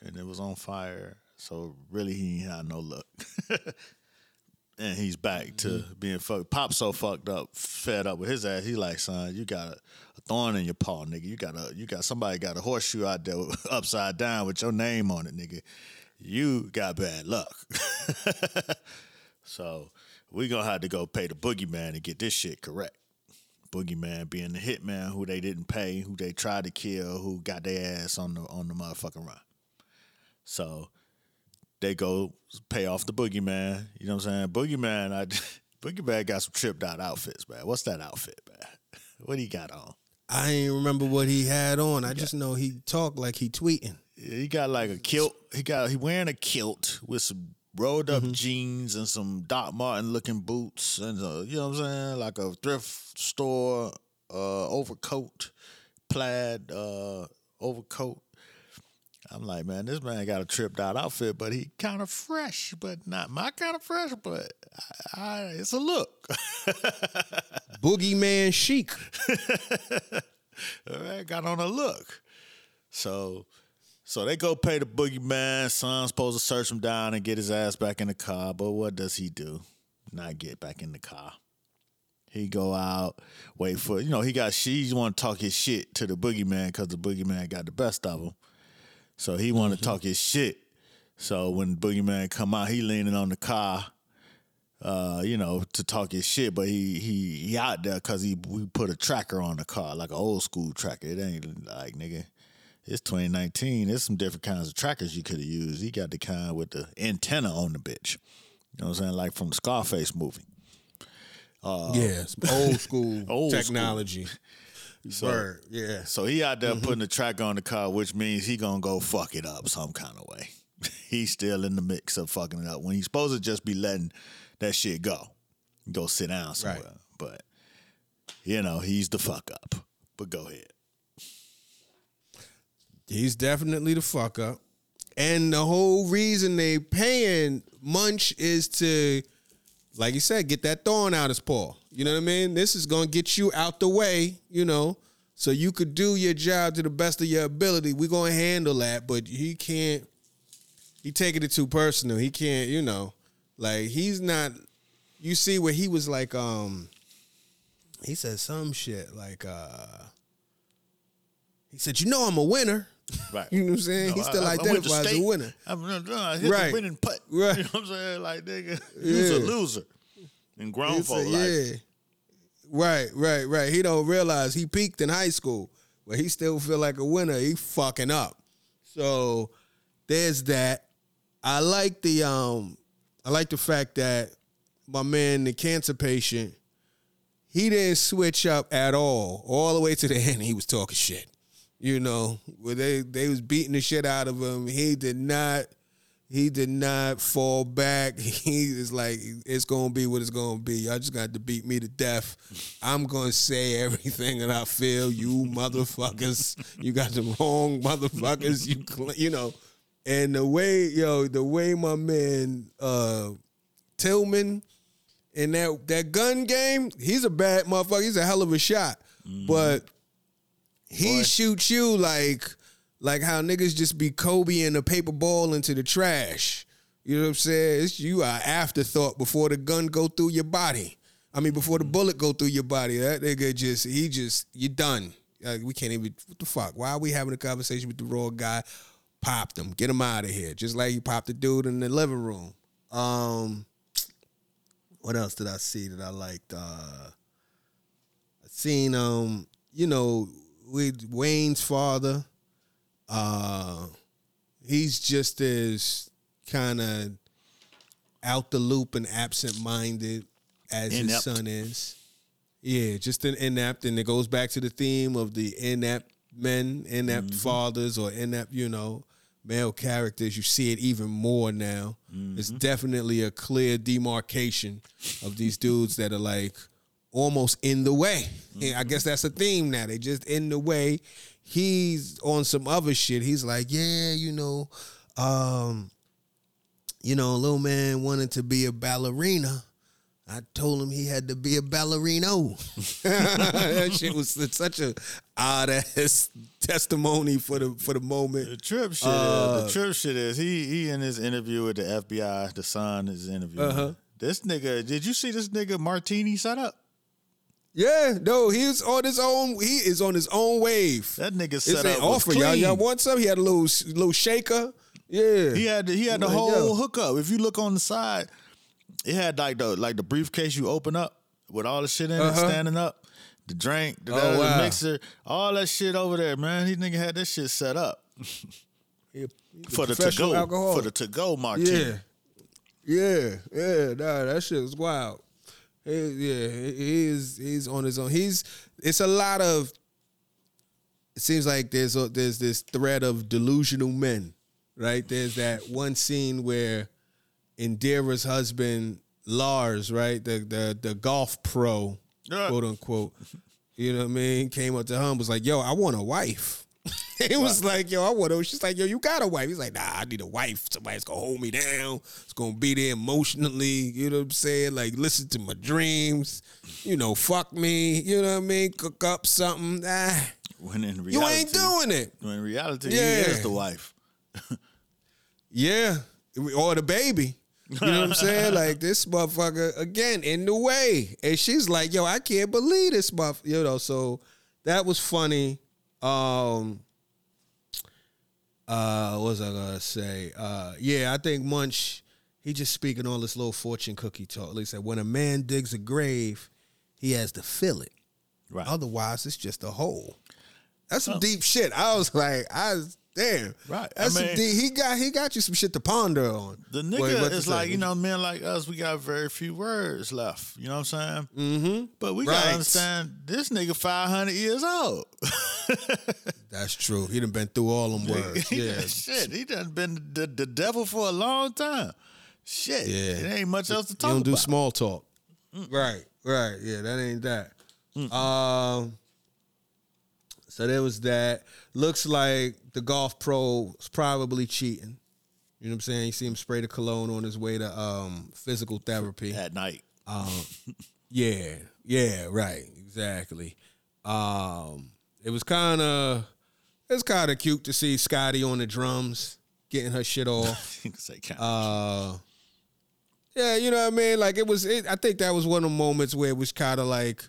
and it was on fire. So really, he ain't had no luck. and he's back to mm-hmm. being fucked. Pop so fucked up, fed up with his ass. He like, son, you got a, a thorn in your paw, nigga. You got a, you got somebody got a horseshoe out there upside down with your name on it, nigga. You got bad luck. so we gonna have to go pay the boogeyman and get this shit correct. Boogeyman being the hitman who they didn't pay, who they tried to kill, who got their ass on the on the motherfucking run. So they go pay off the boogeyman. You know what I'm saying? Boogeyman, I boogeyman got some tripped out outfits, man. What's that outfit, man? What he got on? I ain't remember what he had on. I just know he talked like he tweeting. He got like a kilt. He got he wearing a kilt with some rolled Mm-hmm. up jeans and some Doc Martin looking boots and uh, you know what I'm saying, like a thrift store uh, overcoat, plaid uh, overcoat. I'm like, man, this man got a tripped out outfit, but he kind of fresh, but not my kind of fresh. But I, I, it's a look. Boogeyman chic. Right, got on a look. So so they go pay the boogeyman. Son's supposed to search him down and get his ass back in the car. But what does he do? Not get back in the car. He go out, wait for you know, he got she want to talk his shit to the boogeyman because the boogeyman got the best of him. So he want to talk his shit. So when boogeyman come out, he leaning on the car uh, you know, to talk his shit, but he he he out there because he we put a tracker on the car, like an old school tracker. It ain't like nigga. It's 2019. There's some different kinds of trackers you could have used. He got the kind with the antenna on the bitch. You know what I'm saying? Like from the Scarface movie. yeah, some old school Uh, Old school. technology. Word. Yeah. So he out there putting the tracker on the car, which means he gonna go fuck it up some kind of way. He's still in the mix of fucking it up when he's supposed to just be letting that shit go, go sit down somewhere. Right. But you know he's the fuck up. But go ahead. He's definitely the fuck up. And the whole reason they paying Munch is to, like you said, get that thorn out of his paw. You know what I mean? This is gonna get you out the way, you know, so you could do your job to the best of your ability. We're gonna handle that, but he can't he taking it too personal. He can't, you know, like he's not you see where he was like, um, he said some shit like uh he said, you know I'm a winner. Right. You know what I'm saying? he No, still I- I went to as a winner. I'm no, no, I hit Right. the winning putt. Right. You know what I'm saying? Like nigga, you's a loser. In grown He folk yeah. Right, right, right. He don't realize he peaked in high school, but he still feel like a winner. He fucking up. So there's that. I like the um I like the fact that my man, the cancer patient, he didn't switch up at all. All the way to the end, he was talking shit. You know, where they they was beating the shit out of him. He did not he did not fall back. He is like, it's gonna be what it's gonna be. Y'all just got to beat me to death. I'm gonna say everything that I feel. You motherfuckers, you got the wrong motherfuckers. You you know, and the way yo, the way my man uh Tillman in that that gun game, he's a bad motherfucker. He's a hell of a shot, but he Boy. shoots you like like how niggas just be Kobe and a paper ball into the trash. You know what I'm saying? It's you are afterthought before the gun go through your body. I mean, before the bullet go through your body. That nigga just he just you done. Like, we can't even what the fuck. Why are we having a conversation with the raw guy? popped him, get him out of here, just like you popped the dude in the living room. Um, what else did I see that I liked? Uh, I seen um, you know, with Wayne's father. Uh, he's just as kind of out the loop and absent minded as Inept. his son is. Yeah, just an inept, and it goes back to the theme of the inept men, inept fathers, or inept, you know, male characters. You see it even more now. It's definitely a clear demarcation of these dudes that are like almost in the way. And I guess that's a theme now. They just in the way. He's on some other shit. He's like, yeah, you know, um, you know, a little man wanted to be a ballerina. I told him he had to be a ballerino. that shit was such a odd ass testimony for the for the moment. The trip shit. Uh, is, the trip shit is he he in his interview with the FBI, the son is interview. Uh-huh. This nigga, did you see this nigga Martini set up? Yeah, no, he's on his own. He is on his own wave. That nigga set up was offer, y'all. Y'all want some? He had a little little shaker. Yeah, He had the, he had the Like, whole yo. hookup. If you look on the side, it had like the like the briefcase you open up with all the shit in it, Uh-huh. standing up, the drink, the, Oh, the wow. mixer, all that shit over there, man. He nigga had that shit set up He a- he's a for the to go for the to go martini. Yeah, yeah, yeah. Nah, that shit was wild. Yeah, he- he's he's on his own. He's it's a lot of. It seems like there's a, there's this thread of delusional men, right? There's that one scene where Indira's husband Lars, right, the the the golf pro, Yeah. quote unquote, you know what I mean, came up to him was like, "Yo, I want a wife." It was like, yo, I want to. She's like, yo, you got a wife. He's like, nah, I need a wife. Somebody's gonna hold me down. It's gonna be there emotionally. You know what I'm saying? Like, listen to my dreams. You know, fuck me. You know what I mean? Cook up something. Ah, When in reality, you ain't doing it. When in reality, Yeah. he is the wife. Yeah, or the baby. You know what I'm saying? Like this motherfucker again in the way, and she's like, "Yo, I can't believe this motherfucker." You know, so that was funny. Um, uh, what was I gonna say? Uh, yeah, I think Munch. He just speaking all this little fortune cookie talk. At least said, when a man digs a grave, he has to fill it. Right. Otherwise, it's just a hole. That's some deep shit. I was like, I was damn. Right. That's I mean-. He got he got you some shit to ponder on. The nigga is like, you know, men like us, we got very few words left. You know what I'm saying? Mm-hmm. But we Right. gotta understand this nigga 500 years old. That's true. He done been through all them words. He Yeah. Shit, he done been the, the devil for a long time. Shit. Yeah. It ain't much else to You talk don't do small talk. Right, right. Yeah, that ain't that. Um so there was that. Looks like the golf pro is probably cheating. You know what I'm saying? You see him spray the cologne on his way to um physical therapy. At night. Um, yeah, yeah, right, exactly. Um, it was kind of, it's kind of cute to see Scotty on the drums getting her shit off. Uh, yeah, you know what I mean. Like it was. It, I think that was one of the moments where it was kind of like,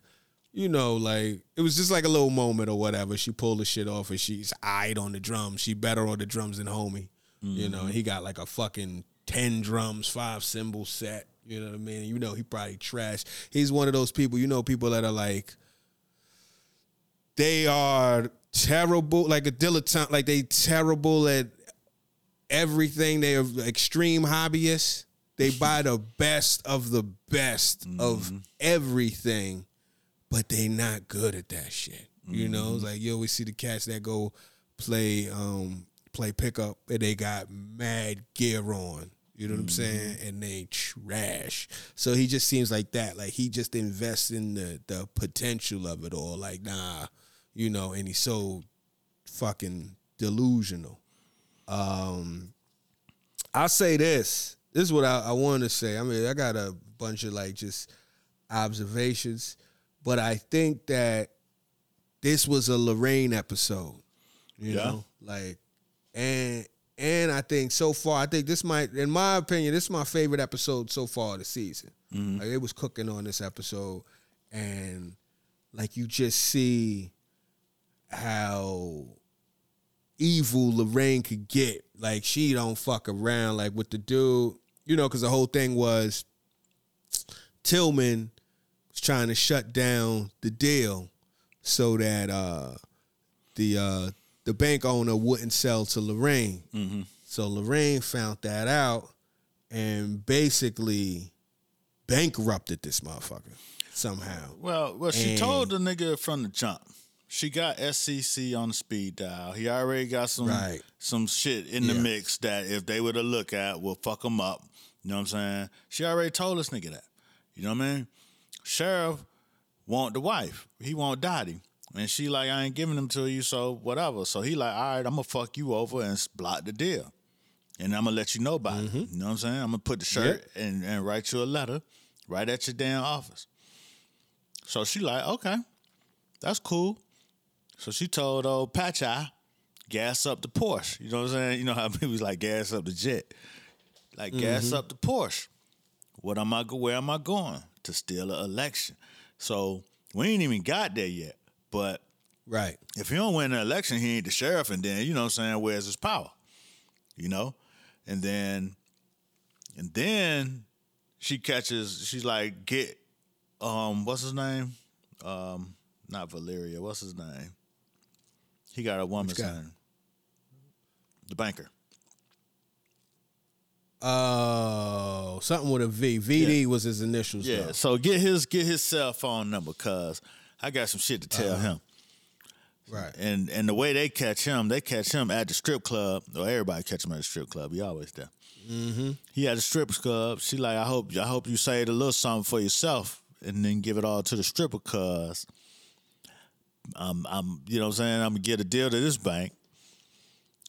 you know, like it was just like a little moment or whatever. She pulled the shit off and she's eyed on the drums. She better on the drums than homie. You know, mm-hmm. he got like a fucking ten drums, five cymbal set. You know what I mean? You know, he probably trash. He's one of those people. You know, people that are like, they are terrible, like a dilettante, like they terrible at everything. They are extreme hobbyists. They buy the best of the best of mm-hmm. everything, but they not good at that shit. You know, it's like you always see the cats that go play um play pickup and they got mad gear on. You know what I'm saying? And they trash. So he just seems like that. Like he just invests in the the potential of it all. Like, nah, you know, and he's so fucking delusional. Um I'll say this. This is what I, I want to say. I mean, I got a bunch of like just observations, but I think that this was a Lorraine episode. You Yeah. know, like, and and I think so far, I think this might, in my opinion, this is my favorite episode so far of the season. Mm-hmm. Like, it was cooking on this episode, and like you just see how evil Lorraine could get. Like she don't fuck around. Like with the dude, you know, because the whole thing was Tillman trying to shut down the deal so that uh, the uh, the bank owner wouldn't sell to Lorraine. Mm-hmm. So Lorraine found that out and basically bankrupted this motherfucker somehow. Well, well, she And- told the nigga from the jump. She got SEC on the speed dial. He already got some Right. some shit in the Yeah. mix that if they were to look at will fuck him up. You know what I'm saying? She already told this nigga that. You know what I mean? Sheriff want the wife. He want Dottie. And she like, I ain't giving them to you, so whatever. So he like, all right, I'm gonna fuck you over and block the deal. And I'm gonna let you know about it. Mm-hmm. You know what I'm saying? I'm gonna put the shirt and, and write you a letter right at your damn office. So she like, okay, that's cool. So she told old Patcha, gas up the Porsche. You know what I'm saying? You know how people like gas up the jet. Like gas mm-hmm. up the Porsche. What am I where am I going? To steal an election. So we ain't even got there yet. But Right. if he don't win the election, he ain't the sheriff, and then you know what I'm saying, where's his power? You know? And then and then she catches, she's like, get um, what's his name? Um, not Valeria, what's his name? He got a woman's name. The banker. Oh, something with a V. VD was his initials. Yeah. though. So get his get his cell phone number, cause I got some shit to tell him. Right. And and the way they catch him, they catch him at the strip club. Or everybody catch him at the strip club. He always there. Mm-hmm. He at the strip club. She like, I hope I hope you saved a little something for yourself, and then give it all to the stripper, cause I'm I'm you know what I'm saying I'm gonna get a deal to this bank.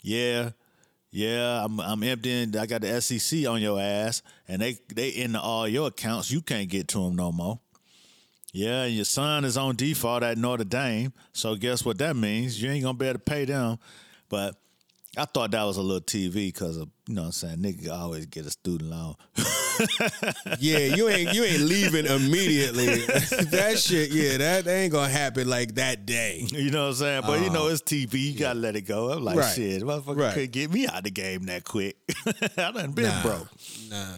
Yeah. Yeah, I'm I'm emptying. I got the SEC on your ass, and they they in all your accounts. You can't get to them no more. Yeah, and your son is on default at Notre Dame. So guess what that means? You ain't gonna be able to pay them. But I thought that was a little TV because of you know what I'm saying nigga always get a student loan. Yeah, you ain't you ain't leaving immediately. that shit, yeah, that, ain't gonna happen like that day. you know what I'm saying? But you know uh-huh. it's TV. You gotta let it go. I'm like Right. shit, motherfucker Right. couldn't get me out of the game that quick. I done been Nah. broke. Nah.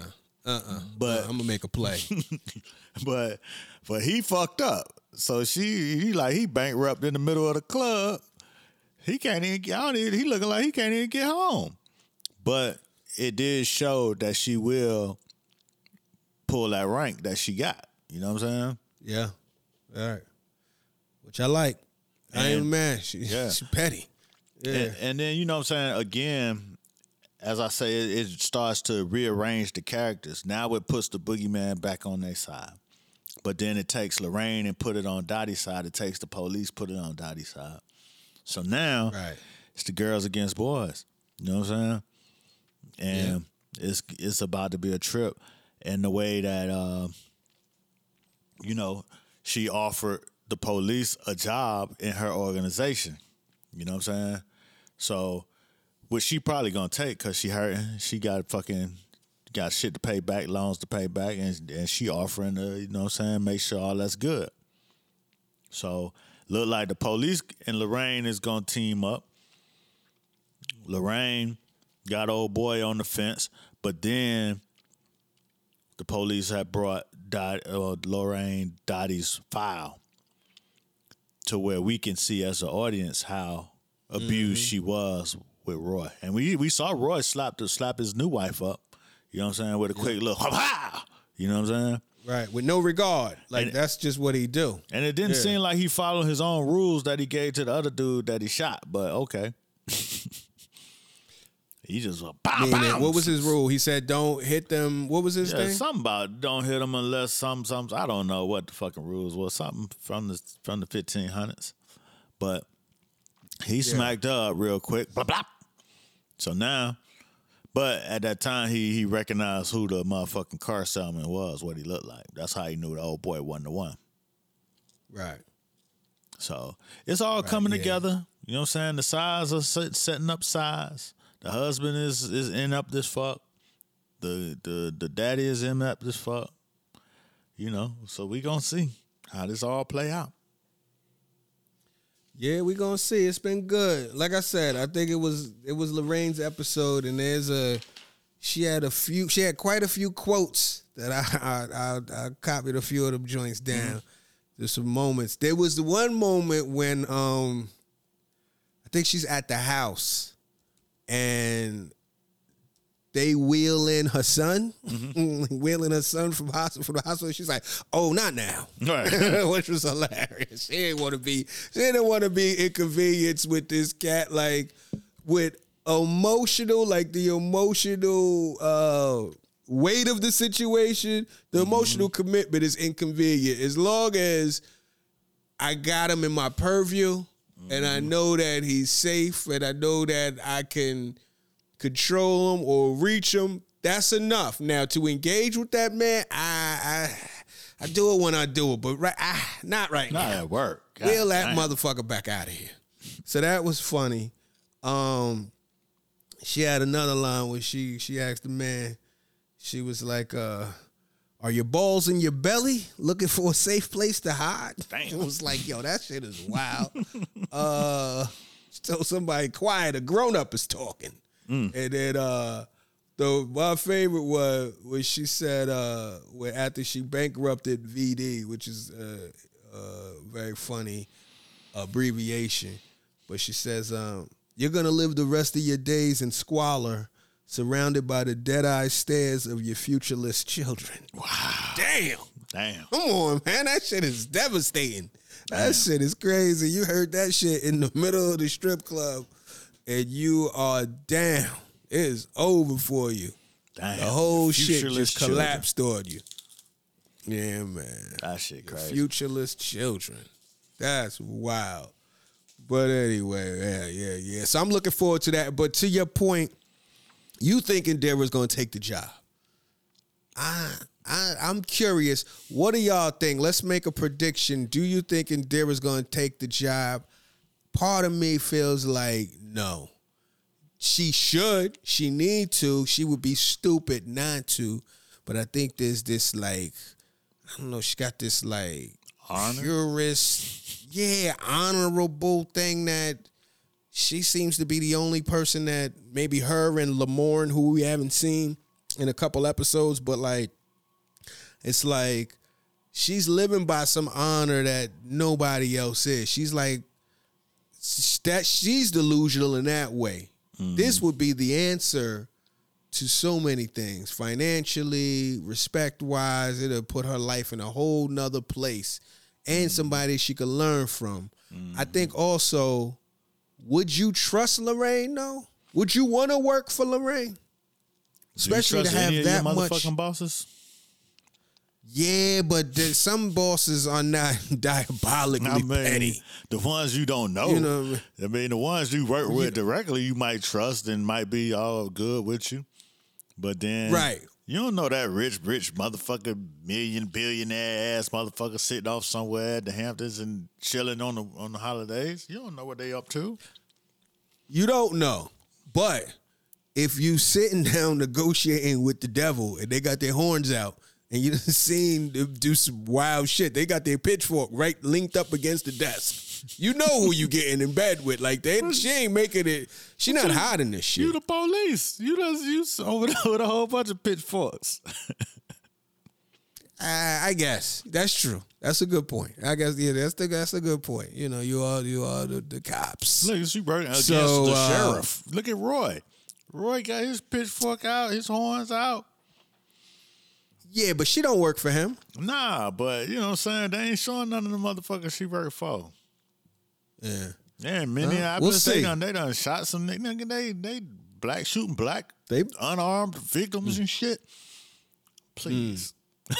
Uh-uh. But- I'm gonna make a play. but but he fucked up. So she he like he bankrupt in the middle of the club. He can't even get I he looking like he can't even get home. But it did show that she will pull that rank that she got. You know what I'm saying? Yeah. All right. Which I like. I ain't And- mad. She, Yeah. she petty. Yeah. And, and then you know what I'm saying again, as I say, it, it starts to rearrange the characters. Now it puts the boogeyman back on their side. But then it takes Lorraine and put it on Dottie's side. It takes the police, put it on Dottie's side. So now right. it's the girls against boys. You know what I'm saying? And it's it's about to be a trip. And the way that uh, you know, she offered the police a job in her organization. You know what I'm saying? So, which she probably gonna take because she hurting. She got fucking got shit to pay back, loans to pay back, and and she offering to, you know what I'm saying, make sure all that's good. So look like the police and Lorraine is gonna team up. Lorraine got old boy on the fence, but then the police had brought Dot, uh, Lorraine Dottie's file to where we can see as an audience how abused she was with Roy, and we we saw Roy slap to slap his new wife up. You know what I'm saying with a quick little ha You know what I'm saying? Right. With no regard. Like And- that's just what he do. And it didn't Yeah. seem like he followed his own rules that he gave to the other dude that he shot, but okay. he just Meaning, pow. what was his rule? He said don't hit them. What was his Yeah, thing? something about don't hit them unless some some I don't know what the fucking rules was. Something from the from the fifteen hundreds, but he smacked up real quick. Blah blah. So now, but at that time he he recognized who the motherfucking car salesman was, what he looked like. That's how he knew the old boy wasn't the one. Right. So it's all coming yeah. together. You know what I'm saying? The are set, setting up sides. The husband is is in up this fuck. The the the daddy is in up this fuck. You know, so we gonna see how this all play out. Yeah, we gonna see. It's been good. Like I said, I think it was it was Lorraine's episode, and there's a she had a few she had quite a few quotes that I I, I, I copied a few of them joints down. There's some moments. There was the one moment when um I think she's at the house and they wheel in her son, mm-hmm. wheeling her son from hospital from the hospital. She's like, "Oh, not now," Right. which was hilarious. She didn't want to be, she didn't want to be inconvenienced with this cat, like with emotional, like the emotional uh weight of the situation. The mm-hmm. emotional commitment is inconvenient as long as I got him in my purview and I mm-hmm. know that he's safe and I know that I can control him or reach him. That's enough. Now to engage with that man, I I, I do it when I do it, but right, I, not right Not now. at work. God Wheel that damn. motherfucker back out of here. So that was funny. Um, she had another line where she she asked the man, she was like, uh, "Are your balls in your belly? Looking for a safe place to hide?" Damn. It was like, "Yo, that shit is wild." uh, so somebody quiet, a grown up is talking, and then uh, the my favorite was when she said, uh, when after she bankrupted VD, which is uh, uh, very funny abbreviation, but she says, um, "You're gonna live the rest of your days in squalor, surrounded by the dead-eye stares of your futureless children." Wow! Damn! Damn. Come on, man, that shit is devastating. That shit is crazy. You heard that shit in the middle of the strip club, and you are down. It is over for you. Damn. The whole shit just children. collapsed on you. Yeah, man. That shit crazy. Futureless children. That's wild. But anyway, yeah, yeah, yeah. So I'm looking forward to that. But to your point, you thinking Deborah's gonna take the job. I I I'm curious. What do y'all think? Let's make a prediction. Do you think Indira's gonna take the job? Part of me feels like no. She should. She need to. She would be stupid not to. But I think there's this like, I don't know. She got this like Honor? purist, yeah, honorable thing that she seems to be the only person that maybe her and Lamorne, who we haven't seen in a couple episodes, but like it's like she's living by some honor that nobody else is. She's like that she's delusional in that way. This would be the answer to so many things financially, respect wise. It'll put her life in a whole nother place and somebody she could learn from. I think also, would you trust Lorraine though? Would you want to work for Lorraine? Especially to have that much. motherfucking bosses? Yeah, but some bosses are not diabolically I mean, petty. the ones you don't know. You know I mean? I mean, the ones you work with directly, you might trust and might be all good with you. But then, Right. You don't know that rich, rich motherfucker, million billionaire ass motherfucker sitting off somewhere at the Hamptons and chilling on the on the holidays. You don't know what they up to. You don't know. But if you sitting down negotiating with the devil and they got their horns out and you done seen them do some wild shit, they got their pitchfork right linked up against the desk. You know who you getting in bed with. Like they she ain't making it she not hiding this shit. You the police. You just you over there with a whole bunch of pitchforks. I, I guess that's true. That's a good point. I guess yeah, that's the, that's a good point. You know, you are you are the, the cops. Look, she working against So, the uh, sheriff. Look at Roy. Roy got his pitchfork out, his horns out. Yeah, but she don't work for him. Nah, but you know what I'm saying? They ain't showing none of the motherfuckers she worked for. Yeah. Yeah, many Well, I we'll bet they see. done they done shot some nigga. They they black shooting black They unarmed victims Mm. and shit. Please.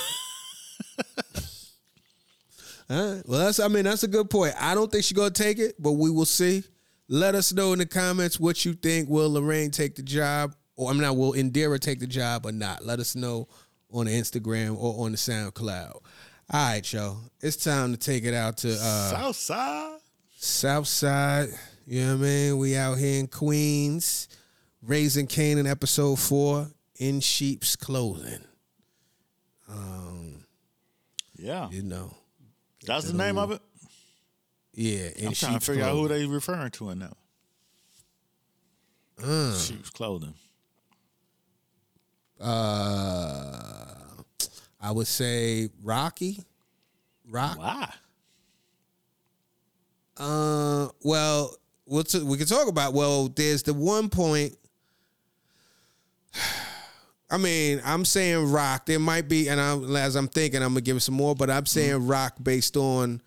All right. Well, that's I mean that's a good point. I don't think she's gonna take it, but we will see. Let us know in the comments what you think. Will Lorraine take the job, or I'm not. Will Indira take the job or not? Let us know on the Instagram or on the SoundCloud. All right, y'all. It's time to take it out to uh, Southside. South Side. You know what I mean? We out here in Queens, raising Kanan, episode four, in sheep's clothing. Um, yeah. You know. That's the name of it? Yeah, I'm trying to figure out who clothing. they referring to in that. Uh. Sheep's clothing. Uh, I would say Rocky. Rock. Why? Uh, well, we'll t- we can talk about. Well, there's the one point. I mean, I'm saying rock. There might be, and I'm, as I'm thinking, I'm gonna give it some more. But I'm saying rock based on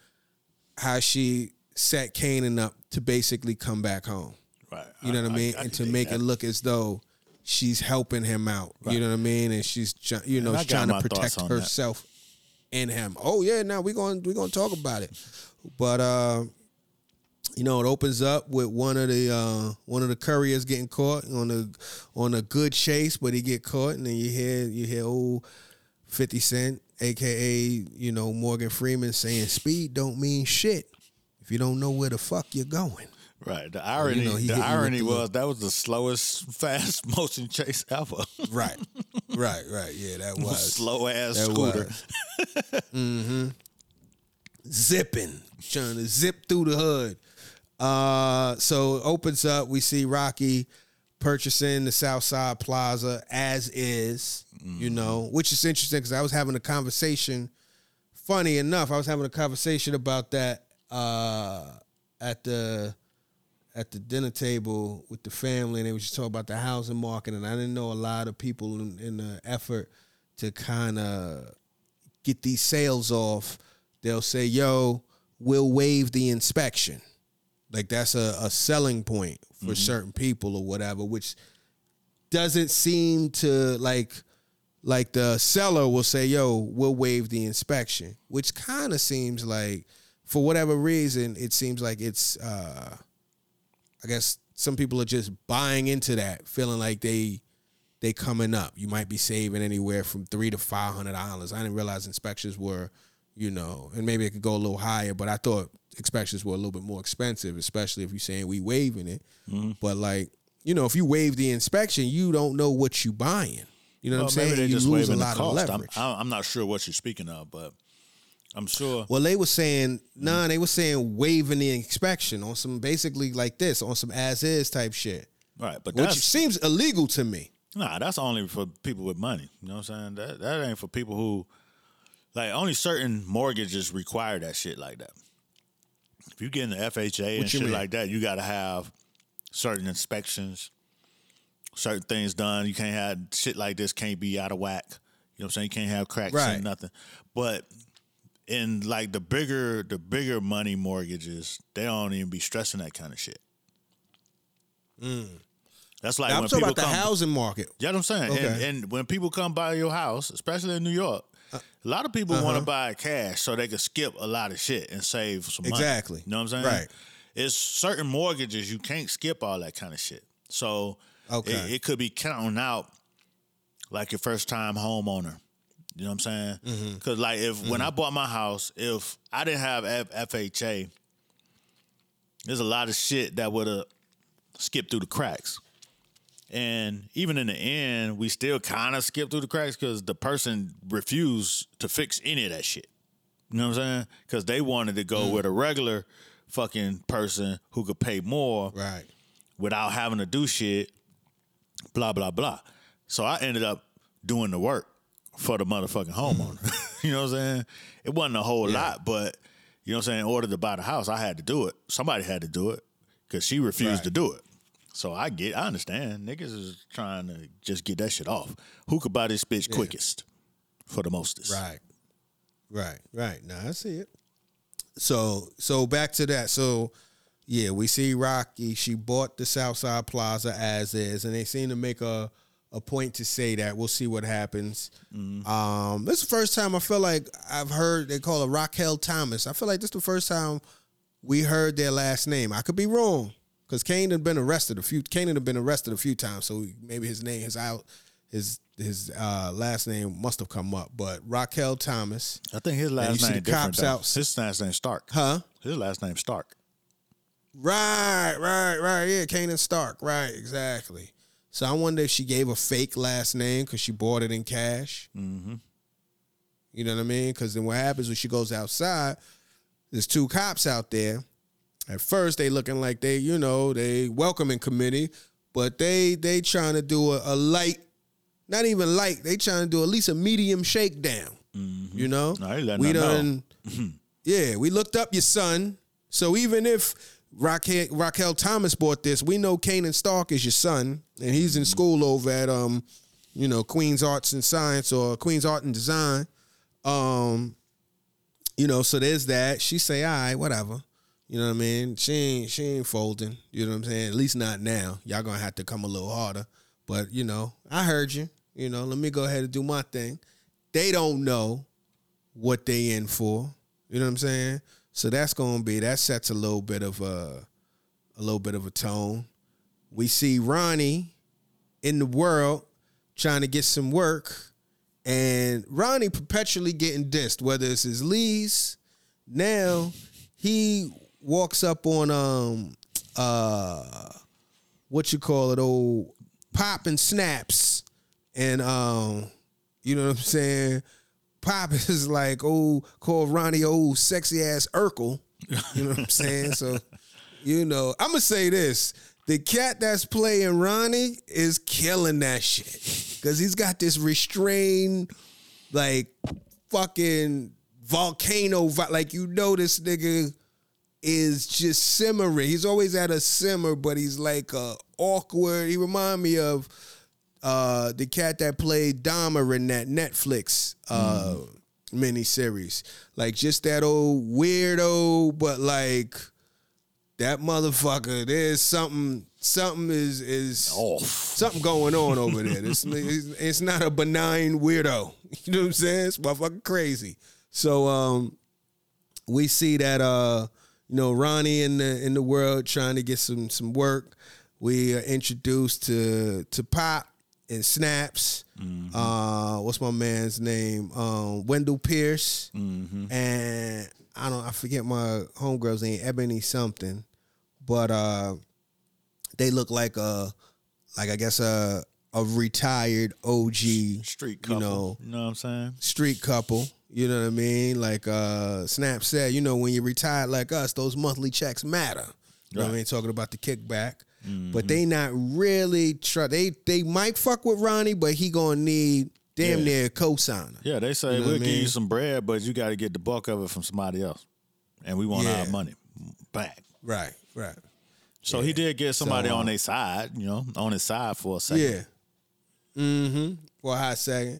how she set Kanan up to basically come back home. Right. You know what I, mean, and to make that. it look as though she's helping him out. You know what I mean, and she's you know she's trying to protect on that. herself and him. Oh yeah, now we're going we're going to talk about it. But uh, you know, it opens up with one of the uh, one of the couriers getting caught on a on a good chase, but he get caught, and then you hear you hear old Fifty Cent, aka you know Morgan Freeman, saying speed don't mean shit if you don't know where the fuck you're going. Right. The irony, know, the you irony the was that was the slowest fast motion chase ever. Right, right, right. Yeah, that was Slow ass That scooter. mm-hmm. Zipping, trying to zip through the hood. Uh, so it opens up. We see Rocky purchasing the Southside Plaza as is, you know, which is interesting because I was having a conversation. Funny enough, I was having a conversation about that uh, at the at the dinner table with the family, and they were just talking about the housing market, and I didn't know a lot of people in, in the effort to kind of get these sales off. They'll say, "Yo, we'll waive the inspection." Like that's a, a selling point for certain people or whatever, which doesn't seem to like like the seller will say, "Yo, we'll waive the inspection," which kind of seems like, for whatever reason, it seems like it's. uh I guess some people are just buying into that, feeling like they they coming up. You might be saving anywhere from three to five hundred dollars. I didn't realize inspections were, you know, and maybe it could go a little higher, but I thought inspections were a little bit more expensive, especially if you're saying we waiving it. Mm-hmm. But like, you know, if you waive the inspection, you don't know what you're buying. You know what I'm saying? You just lose a lot of cost. I'm, leverage. I'm not sure what you're speaking of, but I'm sure. Well, they were saying nah. They were saying waiving the inspection on some basically like this on some as is type shit, Right, but which seems illegal to me. nah. That's only for people with money. You know what I'm saying? That that ain't for people who like only certain mortgages require that shit like that. If you get in the FHA and What you shit mean? like that, you got to have certain inspections, certain things done. You can't have shit like this. Can't be out of whack. You know what I'm saying? You can't have cracks Right. and nothing. But in like the bigger the bigger money mortgages, they don't even be stressing that kind of shit. That's like Now, I'm when talking about the come. housing market. You know what I'm saying? And, Okay. and when people come buy your house, especially in New York, Uh, a lot of people uh-huh. want to buy cash so they can skip a lot of shit and save some money. Exactly. You know what I'm saying? Right. It's certain mortgages you can't skip all that kind of shit. So Okay. it, it could be counting out like your first time homeowner. You know what I'm saying? Mm-hmm. Because like if when I bought my house, if I didn't have F- FHA, there's a lot of shit that would have skipped through the cracks. And even in the end, we still kind of skipped through the cracks because the person refused to fix any of that shit. You know what I'm saying? Because they wanted to go with a regular fucking person who could pay more Right. without having to do shit, blah, blah, blah. So I ended up doing the work for the motherfucking homeowner. you know what I'm saying? It wasn't a whole lot, but you know what I'm saying? In order to buy the house, I had to do it. Somebody had to do it because she refused Right. to do it. So I get, I understand. Niggas is trying to just get that shit off. Who could buy this bitch quickest for the mostest? Right. Right. Right. Now I see it. So so back to that. So yeah, we see Rocky. She bought the Southside Plaza as is, and they seem to make a a point to say that. We'll see what happens. Um, this is the first time I feel like I've heard they call her Raquel Thomas. I feel like this is the first time we heard their last name. I could be wrong because Kane had been arrested a few. Kane had been arrested a few times, so maybe his name, is out, his his uh, last name must have come up. But Raquel Thomas, I think his last name different. cops though. out- His last name Stark. huh? His last name Stark. Right, right, right. Yeah, Kanan Stark. Right, exactly. So I wonder if she gave a fake last name because she bought it in cash. Mm-hmm. You know what I mean? Because then what happens when she goes outside? There's two cops out there, At first, they looking like they, you know, they welcoming committee, but they they trying to do a, a light, not even light. They trying to do at least a medium shakedown. You know, No, we them know. done. yeah, we looked up your son. So even if Raquel, Raquel Thomas bought this, we know Kanan Stark is your son, and he's in school over at um, you know, Queen's Arts and Science or Queen's Art and Design. Um, you know, so there's that. She say, all right, whatever. You know what I mean? She ain't she ain't folding. You know what I'm saying? At least not now. Y'all gonna have to come a little harder. But you know, I heard you. You know, let me go ahead and do my thing. They don't know what they in for. You know what I'm saying? So that's gonna be that sets a little bit of a a little bit of a tone. We see Ronnie in the world trying to get some work, and Ronnie perpetually getting dissed, whether it's his lease. Now he walks up on um uh what you call it, old pop and snaps, and um you know what I'm saying. Pop is like old called Ronnie old sexy ass Urkel. You know what I'm saying? So you know, I'm gonna say this: the cat that's playing Ronnie is killing that shit because he's got this restrained, like fucking volcano, like you know, this nigga is just simmering. He's always at a simmer, but he's like uh, awkward. He remind me of uh, the cat that played Dahmer in that Netflix uh, miniseries. Like just that old weirdo, but like that motherfucker. There's something. Something is is Off. something going on over there. It's, it's it's not a benign weirdo. You know what I'm saying? It's motherfucking crazy. So um, we see that uh, you know, Ronnie in the in the world trying to get some some work. We are introduced to to Pop and Snaps. Uh, what's my man's name? Um, Wendell Pierce. And I don't I forget my homegirl's name, Ebony something. But uh they look like a like I guess a a retired OG Street couple. you know, you know what I'm saying? street couple. You know what I mean? Like uh Snap said, you know, when you're retired like us, those monthly checks matter. You know what I Right. mean? Talking about the kickback. But they not really try they they might fuck with Ronnie, but he gonna need damn Yeah. near a cosigner. Yeah, they say You know we'll give you some bread, but you got to get the bulk of it from somebody else, and we want our money back. Right, right. So he did get somebody So, on uh, their side, you know, on his side for a second. Yeah. Mm-hmm. For a hot second.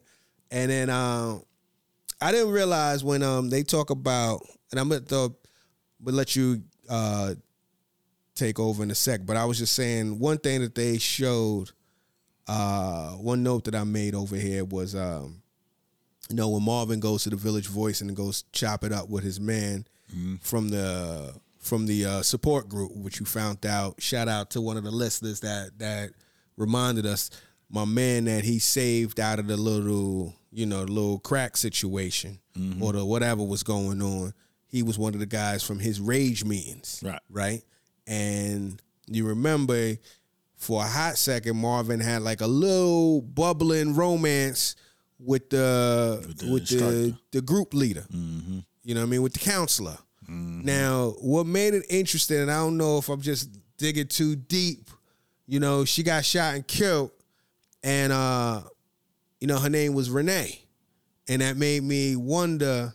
And then um I didn't realize when um they talk about and I'm gonna throw, but let you uh take over in a sec, but I was just saying one thing that they showed uh one note that I made over here was um you know when Marvin goes to the Village Voice and goes chop it up with his man from the from the uh, support group, which you found out. Shout out to one of the listeners that that reminded us, my man that he saved out of the little you know little crack situation or the whatever was going on. He was one of the guys from his rage meetings, Right. Right, and you remember for a hot second, Marvin had like a little bubbling romance with the with the the, the, group leader. You know what I mean? With the counselor. Now, what made it interesting, and I don't know if I'm just digging too deep, you know, she got shot and killed, and uh, you know, her name was Renee. And that made me wonder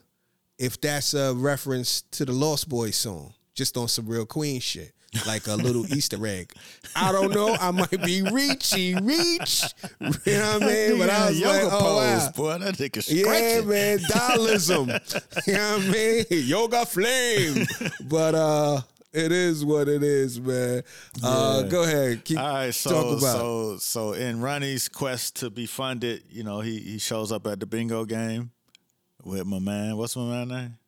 if that's a reference to the Lost Boyz song, just on some real Queen shit. Like a little Easter egg. I don't know. I might be reachy reach. You know what I mean? But I was yoga like, oh, pose, wow. boy. That nigga Yeah, man, Dhalsim. you know what I mean? Yoga flame. But uh it is what it is, man. Uh go ahead. Keep All right, so talk about it. so so in Ronnie's quest to be funded, you know, he he shows up at the bingo game with my man. What's my man name?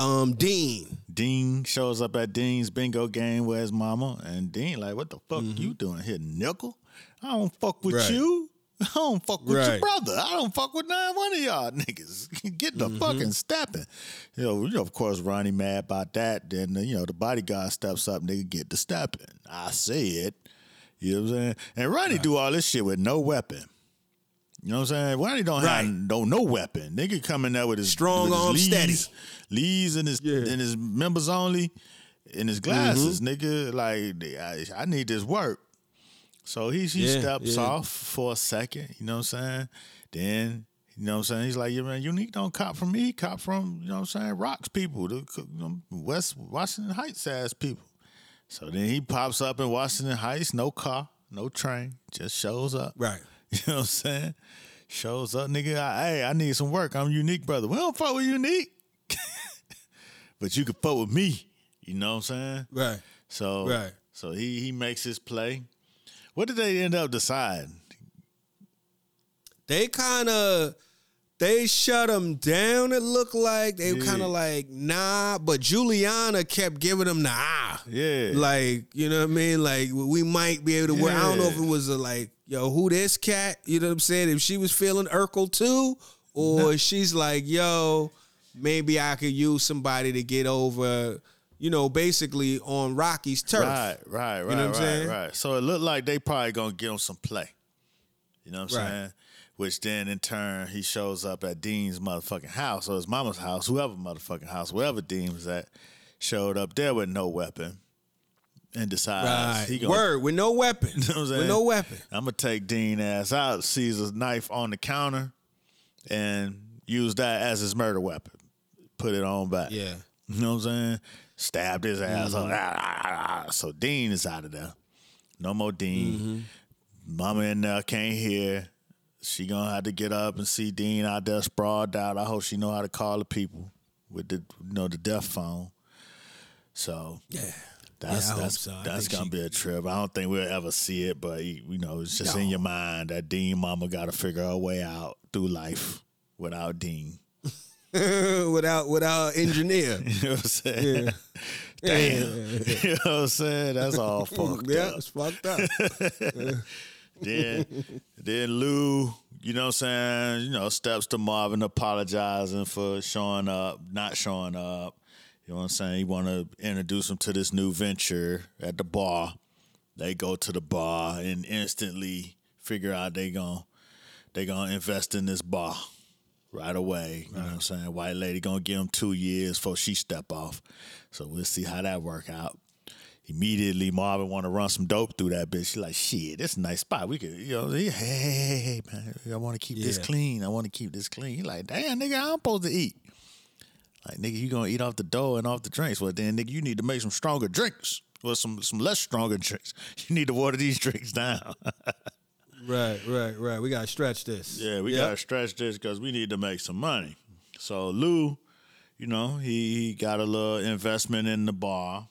Um Dean. Dean shows up at Dean's bingo game with his mama, and Dean like, "What the fuck Mm-hmm. you doing here, nickel? I don't fuck with Right. you. I don't fuck with your brother. I don't fuck with none one of y'all niggas. Get the Mm-hmm. fucking stepping." You know, you know, of course, Ronnie mad about that. Then you know the bodyguard steps up, nigga, get the stepping. I say it. You know what I'm saying? And Ronnie do all this shit with no weapon. You know what I'm saying? Ronnie don't Right. have no no weapon. Nigga coming there with his Strong with his arm leads, steady. leads and his Yeah. and his members only. in his mm-hmm. glasses, nigga. Like I, I need this work. So he he Yeah, steps yeah. off for a second, you know what I'm saying? Then, you know what I'm saying? He's like, yeah, man, unique don't cop from me, cop from, you know what I'm saying, rocks people, the West Washington Heights ass people. So then he pops up in Washington Heights, no car, no train, just shows up. Right. You know what I'm saying? Shows up, nigga. I, hey, I need some work. I'm unique, brother. We don't fuck with unique. but you can fuck with me. You know what I'm saying? Right. So Right. so he he makes his play. What did they end up deciding? They kind of they shut him down. It looked like they Yeah. kind of like nah, but Juliana kept giving him the ah. Yeah. Like you know what I mean? Like we might be able to work. I don't know if it was a like yo who this cat. You know what I'm saying? If she was feeling Urkel too, or she's like yo maybe I could use somebody to get over. You know, basically on Rocky's turf. Right, right, right, You know what I'm right, saying? right. So it looked like they probably gonna give him some play. You know what I'm Right. saying? Which then in turn he shows up at Dean's motherfucking house or his mama's house, whoever motherfucking house, wherever Dean was at, showed up there with no weapon and decides Right. he gonna Word with no weapon. You know what I'm saying? with no weapon. I'm gonna take Dean ass out, sees a knife on the counter, and use that as his murder weapon. Put it on back. Yeah. You know what I'm saying? Stabbed his ass. up. Ah, ah, ah. So Dean is out of there. No more Dean. Mama in there can't hear. She gonna have to get up and see Dean out there sprawled out. I hope she know how to call the people with the you know the death phone. So Yeah. That's Yeah, that's so. That's gonna she- be a trip. I don't think we'll ever see it, but you know, it's just in your mind that Dean mama got to figure her way out through life without Dean. without without engineer. You know what I'm saying? Damn. you know what I'm saying? That's all fucked yeah, up. Yeah, it's fucked up. Then then Lou, you know what I'm saying, you know, steps to Marvin apologizing for showing up, not showing up. You know what I'm saying? He wanna introduce him to this new venture at the bar. They go to the bar and instantly figure out they gon' they gonna invest in this bar right away. You know what I'm saying? White lady gonna give him two years before she step off. So we'll see how that work out. Immediately, Marvin want to run some dope through that bitch. She like, shit, this a nice spot. We could, you know, hey, hey, hey, hey, man, I want to keep this clean. I want to keep this clean. He like, damn, nigga, I'm supposed to eat. Like, nigga, you gonna eat off the dough and off the drinks. Well, then, nigga, you need to make some stronger drinks. Or some some less stronger drinks. You need to water these drinks down. right, right, right. We gotta stretch this. Yeah, we Yep. gotta stretch this because we need to make some money. So Lou, you know, he, he got a little investment in the bar.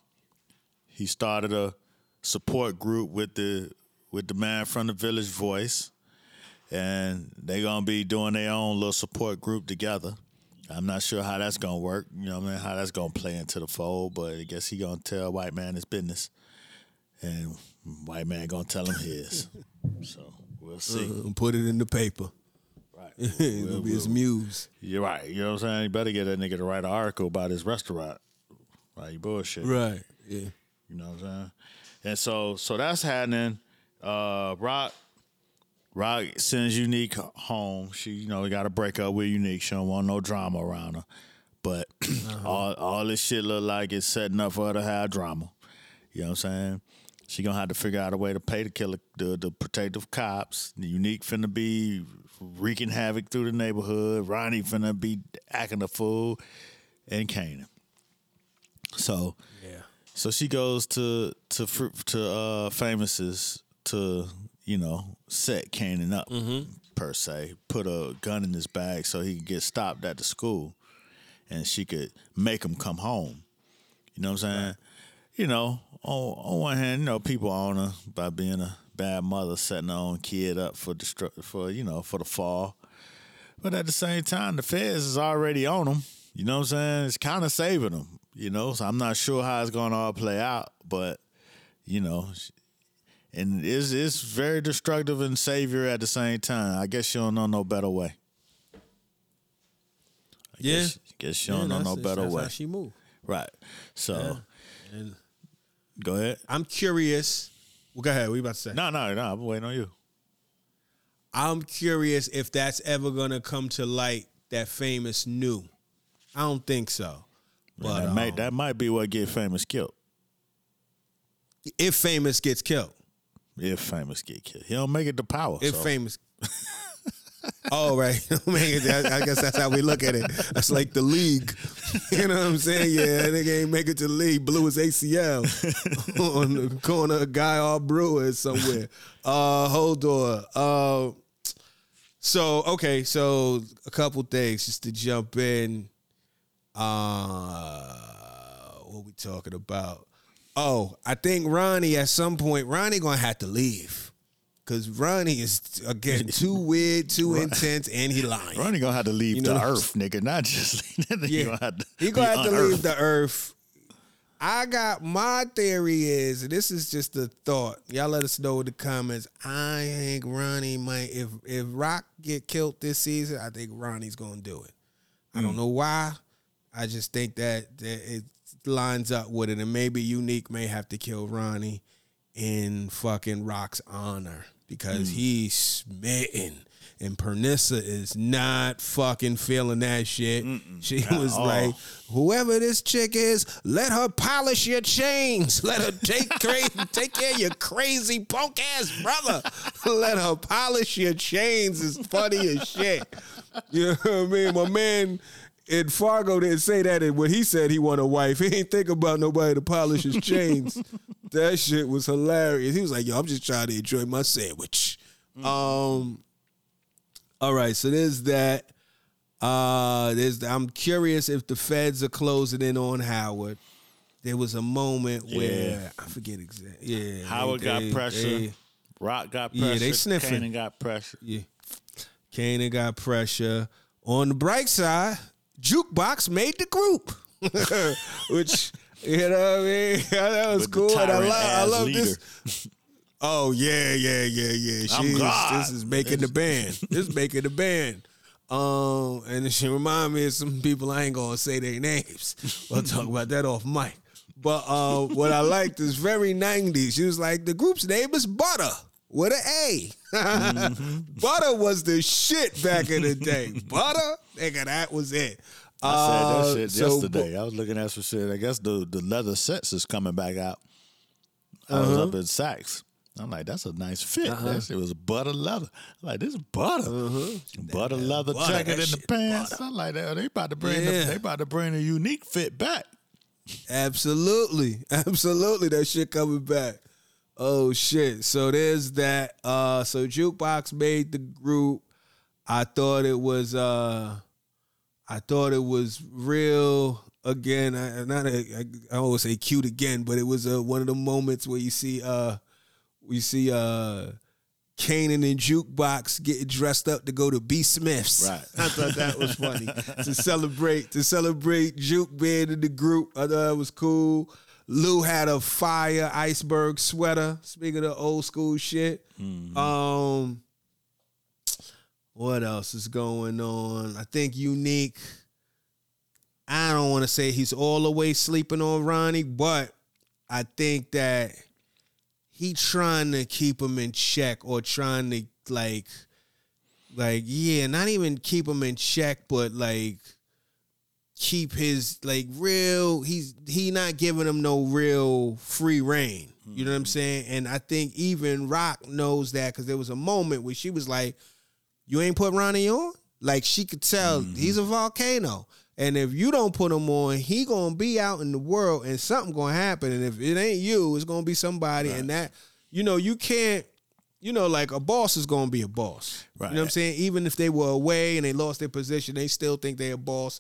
He started a support group with the with the man from the Village Voice, and they gonna be doing their own little support group together. I'm not sure how that's gonna work. You know, what I mean, how that's gonna play into the fold, but I guess he gonna tell white man his business, and white man gonna tell him his. so we'll see. Uh, put it in the paper. Right. It'll We'll- be his we'll- muse. You're right. You know what I'm saying? You better get that nigga to write an article about his restaurant. Right, you bullshit. Right. Yeah. You know what I'm saying? And so so that's happening. Uh Rock Rock sends Unique home. She, you know, we got to break up with Unique. She don't want no drama around her. But all all this shit look like it's setting up for her to have drama. You know what I'm saying? She gonna have to figure out a way to pay the killer, the, the protective cops. The unique finna be wreaking havoc through the neighborhood. Ronnie finna be acting a fool, and Kanan. So Yeah. so she goes to to to uh famouses to you know set Kanan up mm-hmm. per se, put a gun in his bag so he could get stopped at the school, and she could make him come home. You know what I'm saying? You know, on on one hand, you know people own her by being a bad mother, setting her own kid up for destru- for you know for the fall. But at the same time, the feds is already on them. You know what I'm saying? It's kind of saving them. You know, so I'm not sure how it's going to all play out, but you know, and it's it's very destructive and savior at the same time. I guess you don't know no better way. I Yeah. guess, guess you Yeah, don't know no better that's way. How she moved. Right. So And go ahead. I'm curious. Well, go ahead. What you about to say? No, no, no. I'm waiting on you. I'm curious if that's ever gonna come to light that famous knew. I don't think so. But that, um, might, that might be what get famous killed. If famous gets killed. If famous get killed, he don't make it to power. If so. famous. oh right, I guess that's how we look at it. That's like the league. You know what I'm saying? Yeah, nigga ain't make it to the league. Blew his ACL on the corner of Guy R. Brewer somewhere. Uh, hold on. Uh, so okay, so a couple things just to jump in. Uh, what we talking about? Oh, I think Ronnie at some point Ronnie gonna have to leave. Cause Ronnie is again too weird, too intense, and he lying. Ronnie gonna have to leave You know the earth, nigga. Not just he Yeah, gonna have to, he gonna have to leave the earth. I got my theory is and this is just a thought. Y'all let us know in the comments. I think Ronnie might if if Rock get killed this season, I think Ronnie's gonna do it. I Mm. don't know why. I just think that, that it lines up with it, and maybe Unique may have to kill Ronnie in fucking Rock's honor Mm. because he's smitten. And Pernissa is not fucking feeling that shit. she was all. like, whoever this chick is, let her polish your chains. Let her take cra- take care of your crazy punk ass brother. let her polish your chains is funny as shit. You know what I mean? My man in Fargo didn't say that. And when he said he want a wife, he ain't think about nobody to polish his chains. that shit was hilarious. He was like, "Yo, I'm just trying to enjoy my sandwich." Um. All right, so there's that. Uh, there's. I'm curious if the feds are closing in on Howard. There was a moment where I forget exactly. Yeah, Howard they- got they- pressure. they- Rock got pressure. Yeah, they sniffing. Kanan got pressure. yeah. Kanan got pressure. On the bright side, Jukebox made the group, which you know what I mean. that was With cool. And I love, I love leader. this. Oh yeah, yeah, yeah, yeah. I'm She's God. this is making the band. This is making the band. Um, and she remind me of some people I ain't gonna say their names. We'll talk about that off mic. But uh, what I liked is very 90s. She was like, the group's name is Butter with an A. Butter was the shit back in the day. Butter, nigga, that was it. I said Uh, that shit so- yesterday. I was looking at some shit. I guess the the leather sets is coming back out. I was Uh-huh. up in Saks. I'm like, that's a nice fit. That shit was butter leather. I'm like, this is butter. Butter leather Uh-huh. butter, jacket in the pants. butter. I'm like, that. they about to bring Yeah. the, they about to bring a unique fit back. Absolutely. Absolutely. That shit coming back. Oh shit. So there's that. Uh so Jukebox made the group. I thought it was uh I thought it was real again. I not a, I, I always say cute again, but it was uh, one of the moments where you see uh we see uh Kanan and Jukebox getting dressed up to go to B Smith's. Right. I thought that was funny to celebrate to celebrate Juke being in the group. I thought that was cool. Lou had a fire iceberg sweater. Speaking of old school shit. Um, what else is going on? I think Unique. I don't want to say he's all the way sleeping on Ronnie, but I think that he trying to keep him in check or trying to like like yeah, not even keep him in check, but like keep his like real he's he not giving him no real free reign. You know what I'm mm-hmm. saying? And I think even Rock knows that because there was a moment where she was like, You ain't put Ronnie on? Like she could tell mm-hmm. he's a volcano. And if you don't put him on, he gonna be out in the world and something gonna happen. And if it ain't you, it's gonna be somebody. And that, you know, you can't, you know, like a boss is gonna be a boss. You know what I'm saying? Even if they were away and they lost their position, they still think they a boss.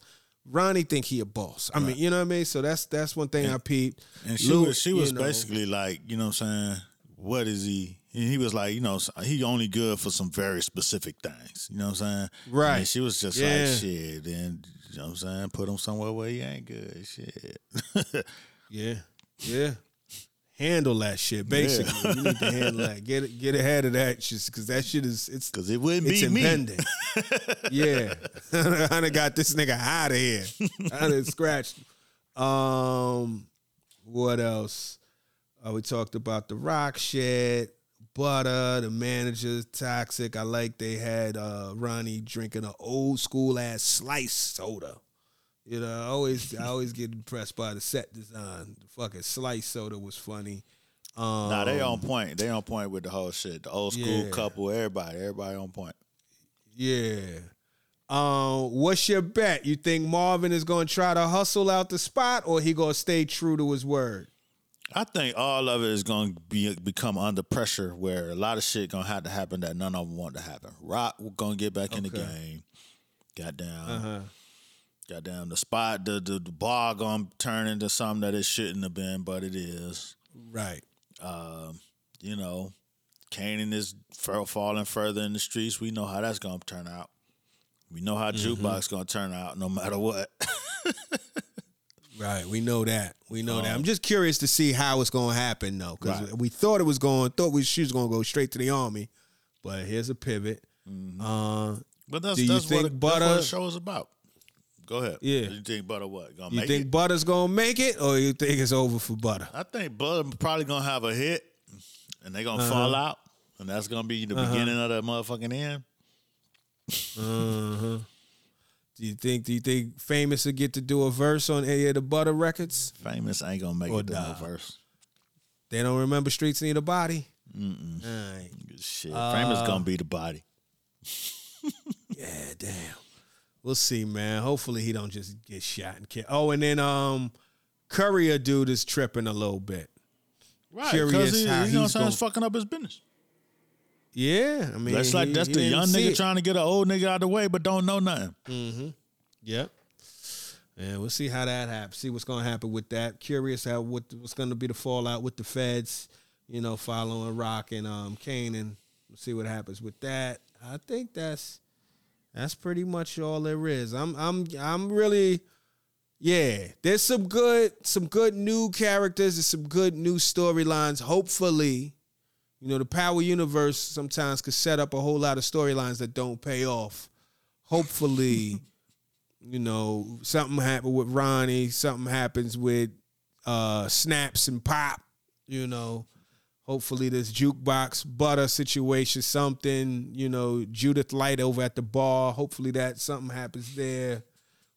Ronnie think he a boss. I mean, you know what I mean? So that's that's one thing I peeped. And she Lou, was she was know, basically like, you know what I'm saying? What is he? And he was like, you know, he only good for some very specific things. You know what I'm saying? Right. And she was just Yeah. like, shit. And you know what I'm saying? Put him somewhere where he ain't good. Shit. Yeah, yeah. Handle that shit. Basically, you need to handle that. Get it, get ahead of that shit because that shit is it's Because it wouldn't it's be me. impending. yeah, I done got this nigga out of here. I done scratched. Um, what else? Uh, we talked about the rock shit, butter, the manager's toxic. I like they had uh, Ronnie drinking an old school ass slice soda. You know, I always I always get impressed by the set design. The fucking slice soda was funny. Um, Nah, they on point. They on point with the whole shit. The old school Yeah. couple, everybody, everybody on point. Yeah. Um, what's your bet? You think Marvin is gonna try to hustle out the spot, or he gonna stay true to his word? I think all of it is going to be become under pressure, where a lot of shit going to have to happen that none of them want to happen. Rock going to get back in the Okay. game. Goddamn, Uh-huh. Goddamn, the spot, the the, the bar to turn into something that it shouldn't have been, but it is. Right. You know, Kanan is falling further in the streets. We know how that's going to turn out. We know how Mm-hmm. jukebox going to turn out, no matter what. Right. We know that. We know that. I'm just curious to see how it's gonna happen though, because Right. we thought it was going, thought we she was gonna go straight to the army, but here's a pivot. Uh, but that's Do you that's, what think it, that's what the show is about. Go ahead. Yeah. You think Butter what? Gonna you think it? Butter's gonna make it, or you think it's over for Butter? I think Butter probably gonna have a hit, and they're gonna Uh-huh. fall out, and that's gonna be the beginning of that motherfucking end. Uh-huh. Do you think? Do you think Famous will get to do a verse on any of the Butter records? Famous ain't gonna make Or it to nah. no verse. They don't remember Streets Need a Body. Mm-mm. All right. Shit, Uh, Famous gonna be the body. Yeah, damn. We'll see, man. Hopefully he don't just get shot and killed. Oh, and then um, Courier dude is tripping a little bit. Right, Curious he, how you know I'm he's? Gonna- fucking up his business. Yeah, I mean, That's like he- that's he the young nigga it. trying to get an old nigga out of the way, but don't know nothing. Mm-hmm. Yep. And we'll see how that happens. See what's going to happen with that. Curious how what what's going to be the fallout with the feds. You know, following Rock and um Kanan. We'll see what happens with that. I think that's that's pretty much all there is. I'm I'm I'm really yeah. There's some good some good new characters and some good new storylines. Hopefully, you know, the Power Universe sometimes could set up a whole lot of storylines that don't pay off. Hopefully, you know, something happened with Ronnie, something happens with uh Snaps and Pop, you know. Hopefully this jukebox butter situation, something, you know, Judith Light over at the bar. Hopefully that something happens there.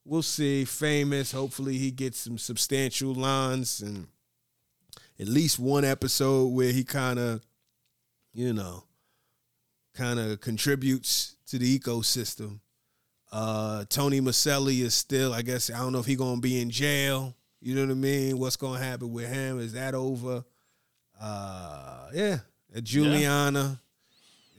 We'll see. Famous. Hopefully he gets some substantial lines and at least one episode where he kind of, you know, kind of contributes to the ecosystem. Uh, Tony Maselli is still, I guess, I don't know if he gonna be in jail. You know what I mean? What's gonna happen with him? Is that over? Uh, yeah. Uh, Juliana.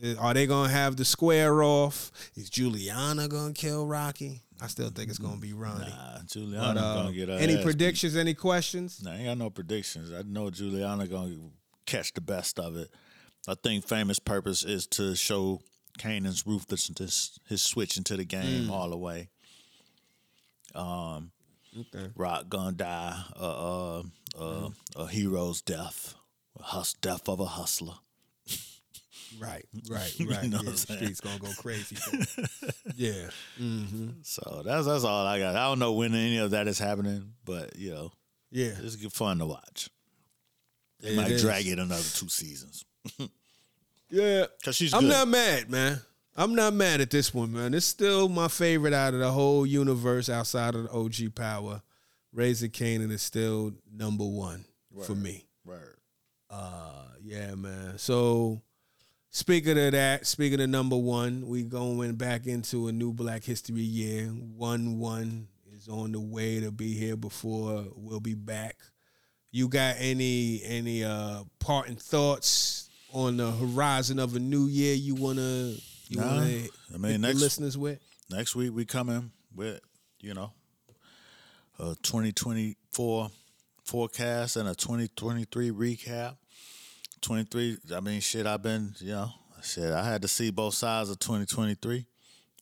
Uh, Are they gonna have the square off? Is Juliana gonna kill Rocky? I still think it's gonna be Ronnie. Nah, Juliana uh, gonna get her any ass beat. predictions? Any questions? Nah, I ain't got no predictions. I know Juliana gonna catch the best of it. I think famous purpose is to show Kanan's ruthlessness, his switch into the game all the way. Okay. Rock gonna die a uh, uh, a hero's death, a hus- death of a hustler. Right, right, right. know yeah, the streets gonna go crazy. yeah. Mm-hmm. So that's that's all I got. I don't know when any of that is happening, but you know, Yeah. it's good fun to watch. They It might is. drag it another two seasons Yeah. because she's I'm good. not mad, man. I'm not mad at this one, man. It's still my favorite out of the whole universe outside of the OG Power. Raising Kanan is still number one for me. Word. Uh, yeah, man. So speaking of that, speaking of number one, we going back into a new Black History year. One one is on the way to be here before we'll be back. You got any any uh parting thoughts on the horizon of a new year you wanna you Nah, wanna I mean, next- listeners with? next week we coming with you know uh 2024 forecast and a 2023 recap. 23 i mean shit i've been you know shit i had to see both sides of 2023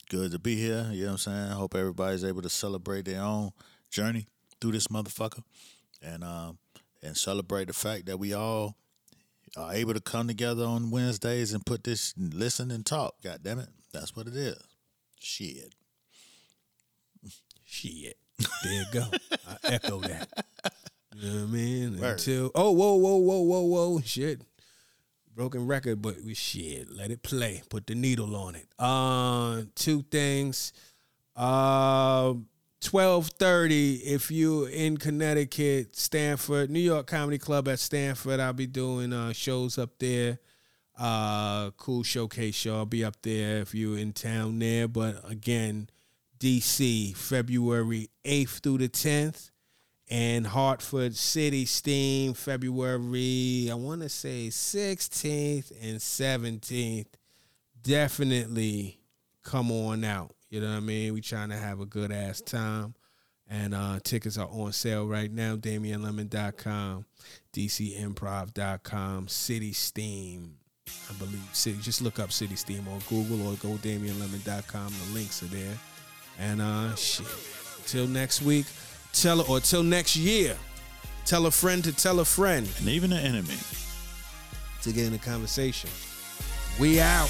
good to be here you know what i'm saying? Hope everybody's able to celebrate their own journey through this motherfucker. And um and celebrate the fact that we all are able to come together on wednesdays and put this listen and talk god damn it that's what it is. Shit. Shit. There you go. I echo that. You know what I mean? Word. Until oh whoa whoa whoa whoa whoa shit. Broken record, but we shit. Let it play. Put the needle on it. Uh two things. Uh 1230 if you in Connecticut, Stamford, New York Comedy Club at Stamford, I'll be doing uh, shows up there. Uh, cool showcase show. I'll be up there if you're in town there. But again, DC, February 8th through the 10th. And Hartford City Steam, February, I want to say 16th and 17th. Definitely come on out. You know what I mean? We trying to have a good ass time. And uh, tickets are on sale right now. DamienLemon.com, DCImprov.com, City Steam. I believe City. Just look up City Steam on Google or go DamienLemon.com. The links are there. And uh, shit. Till next week, tell or till next year, tell a friend to tell a friend And even an enemy. to get in a conversation. We out.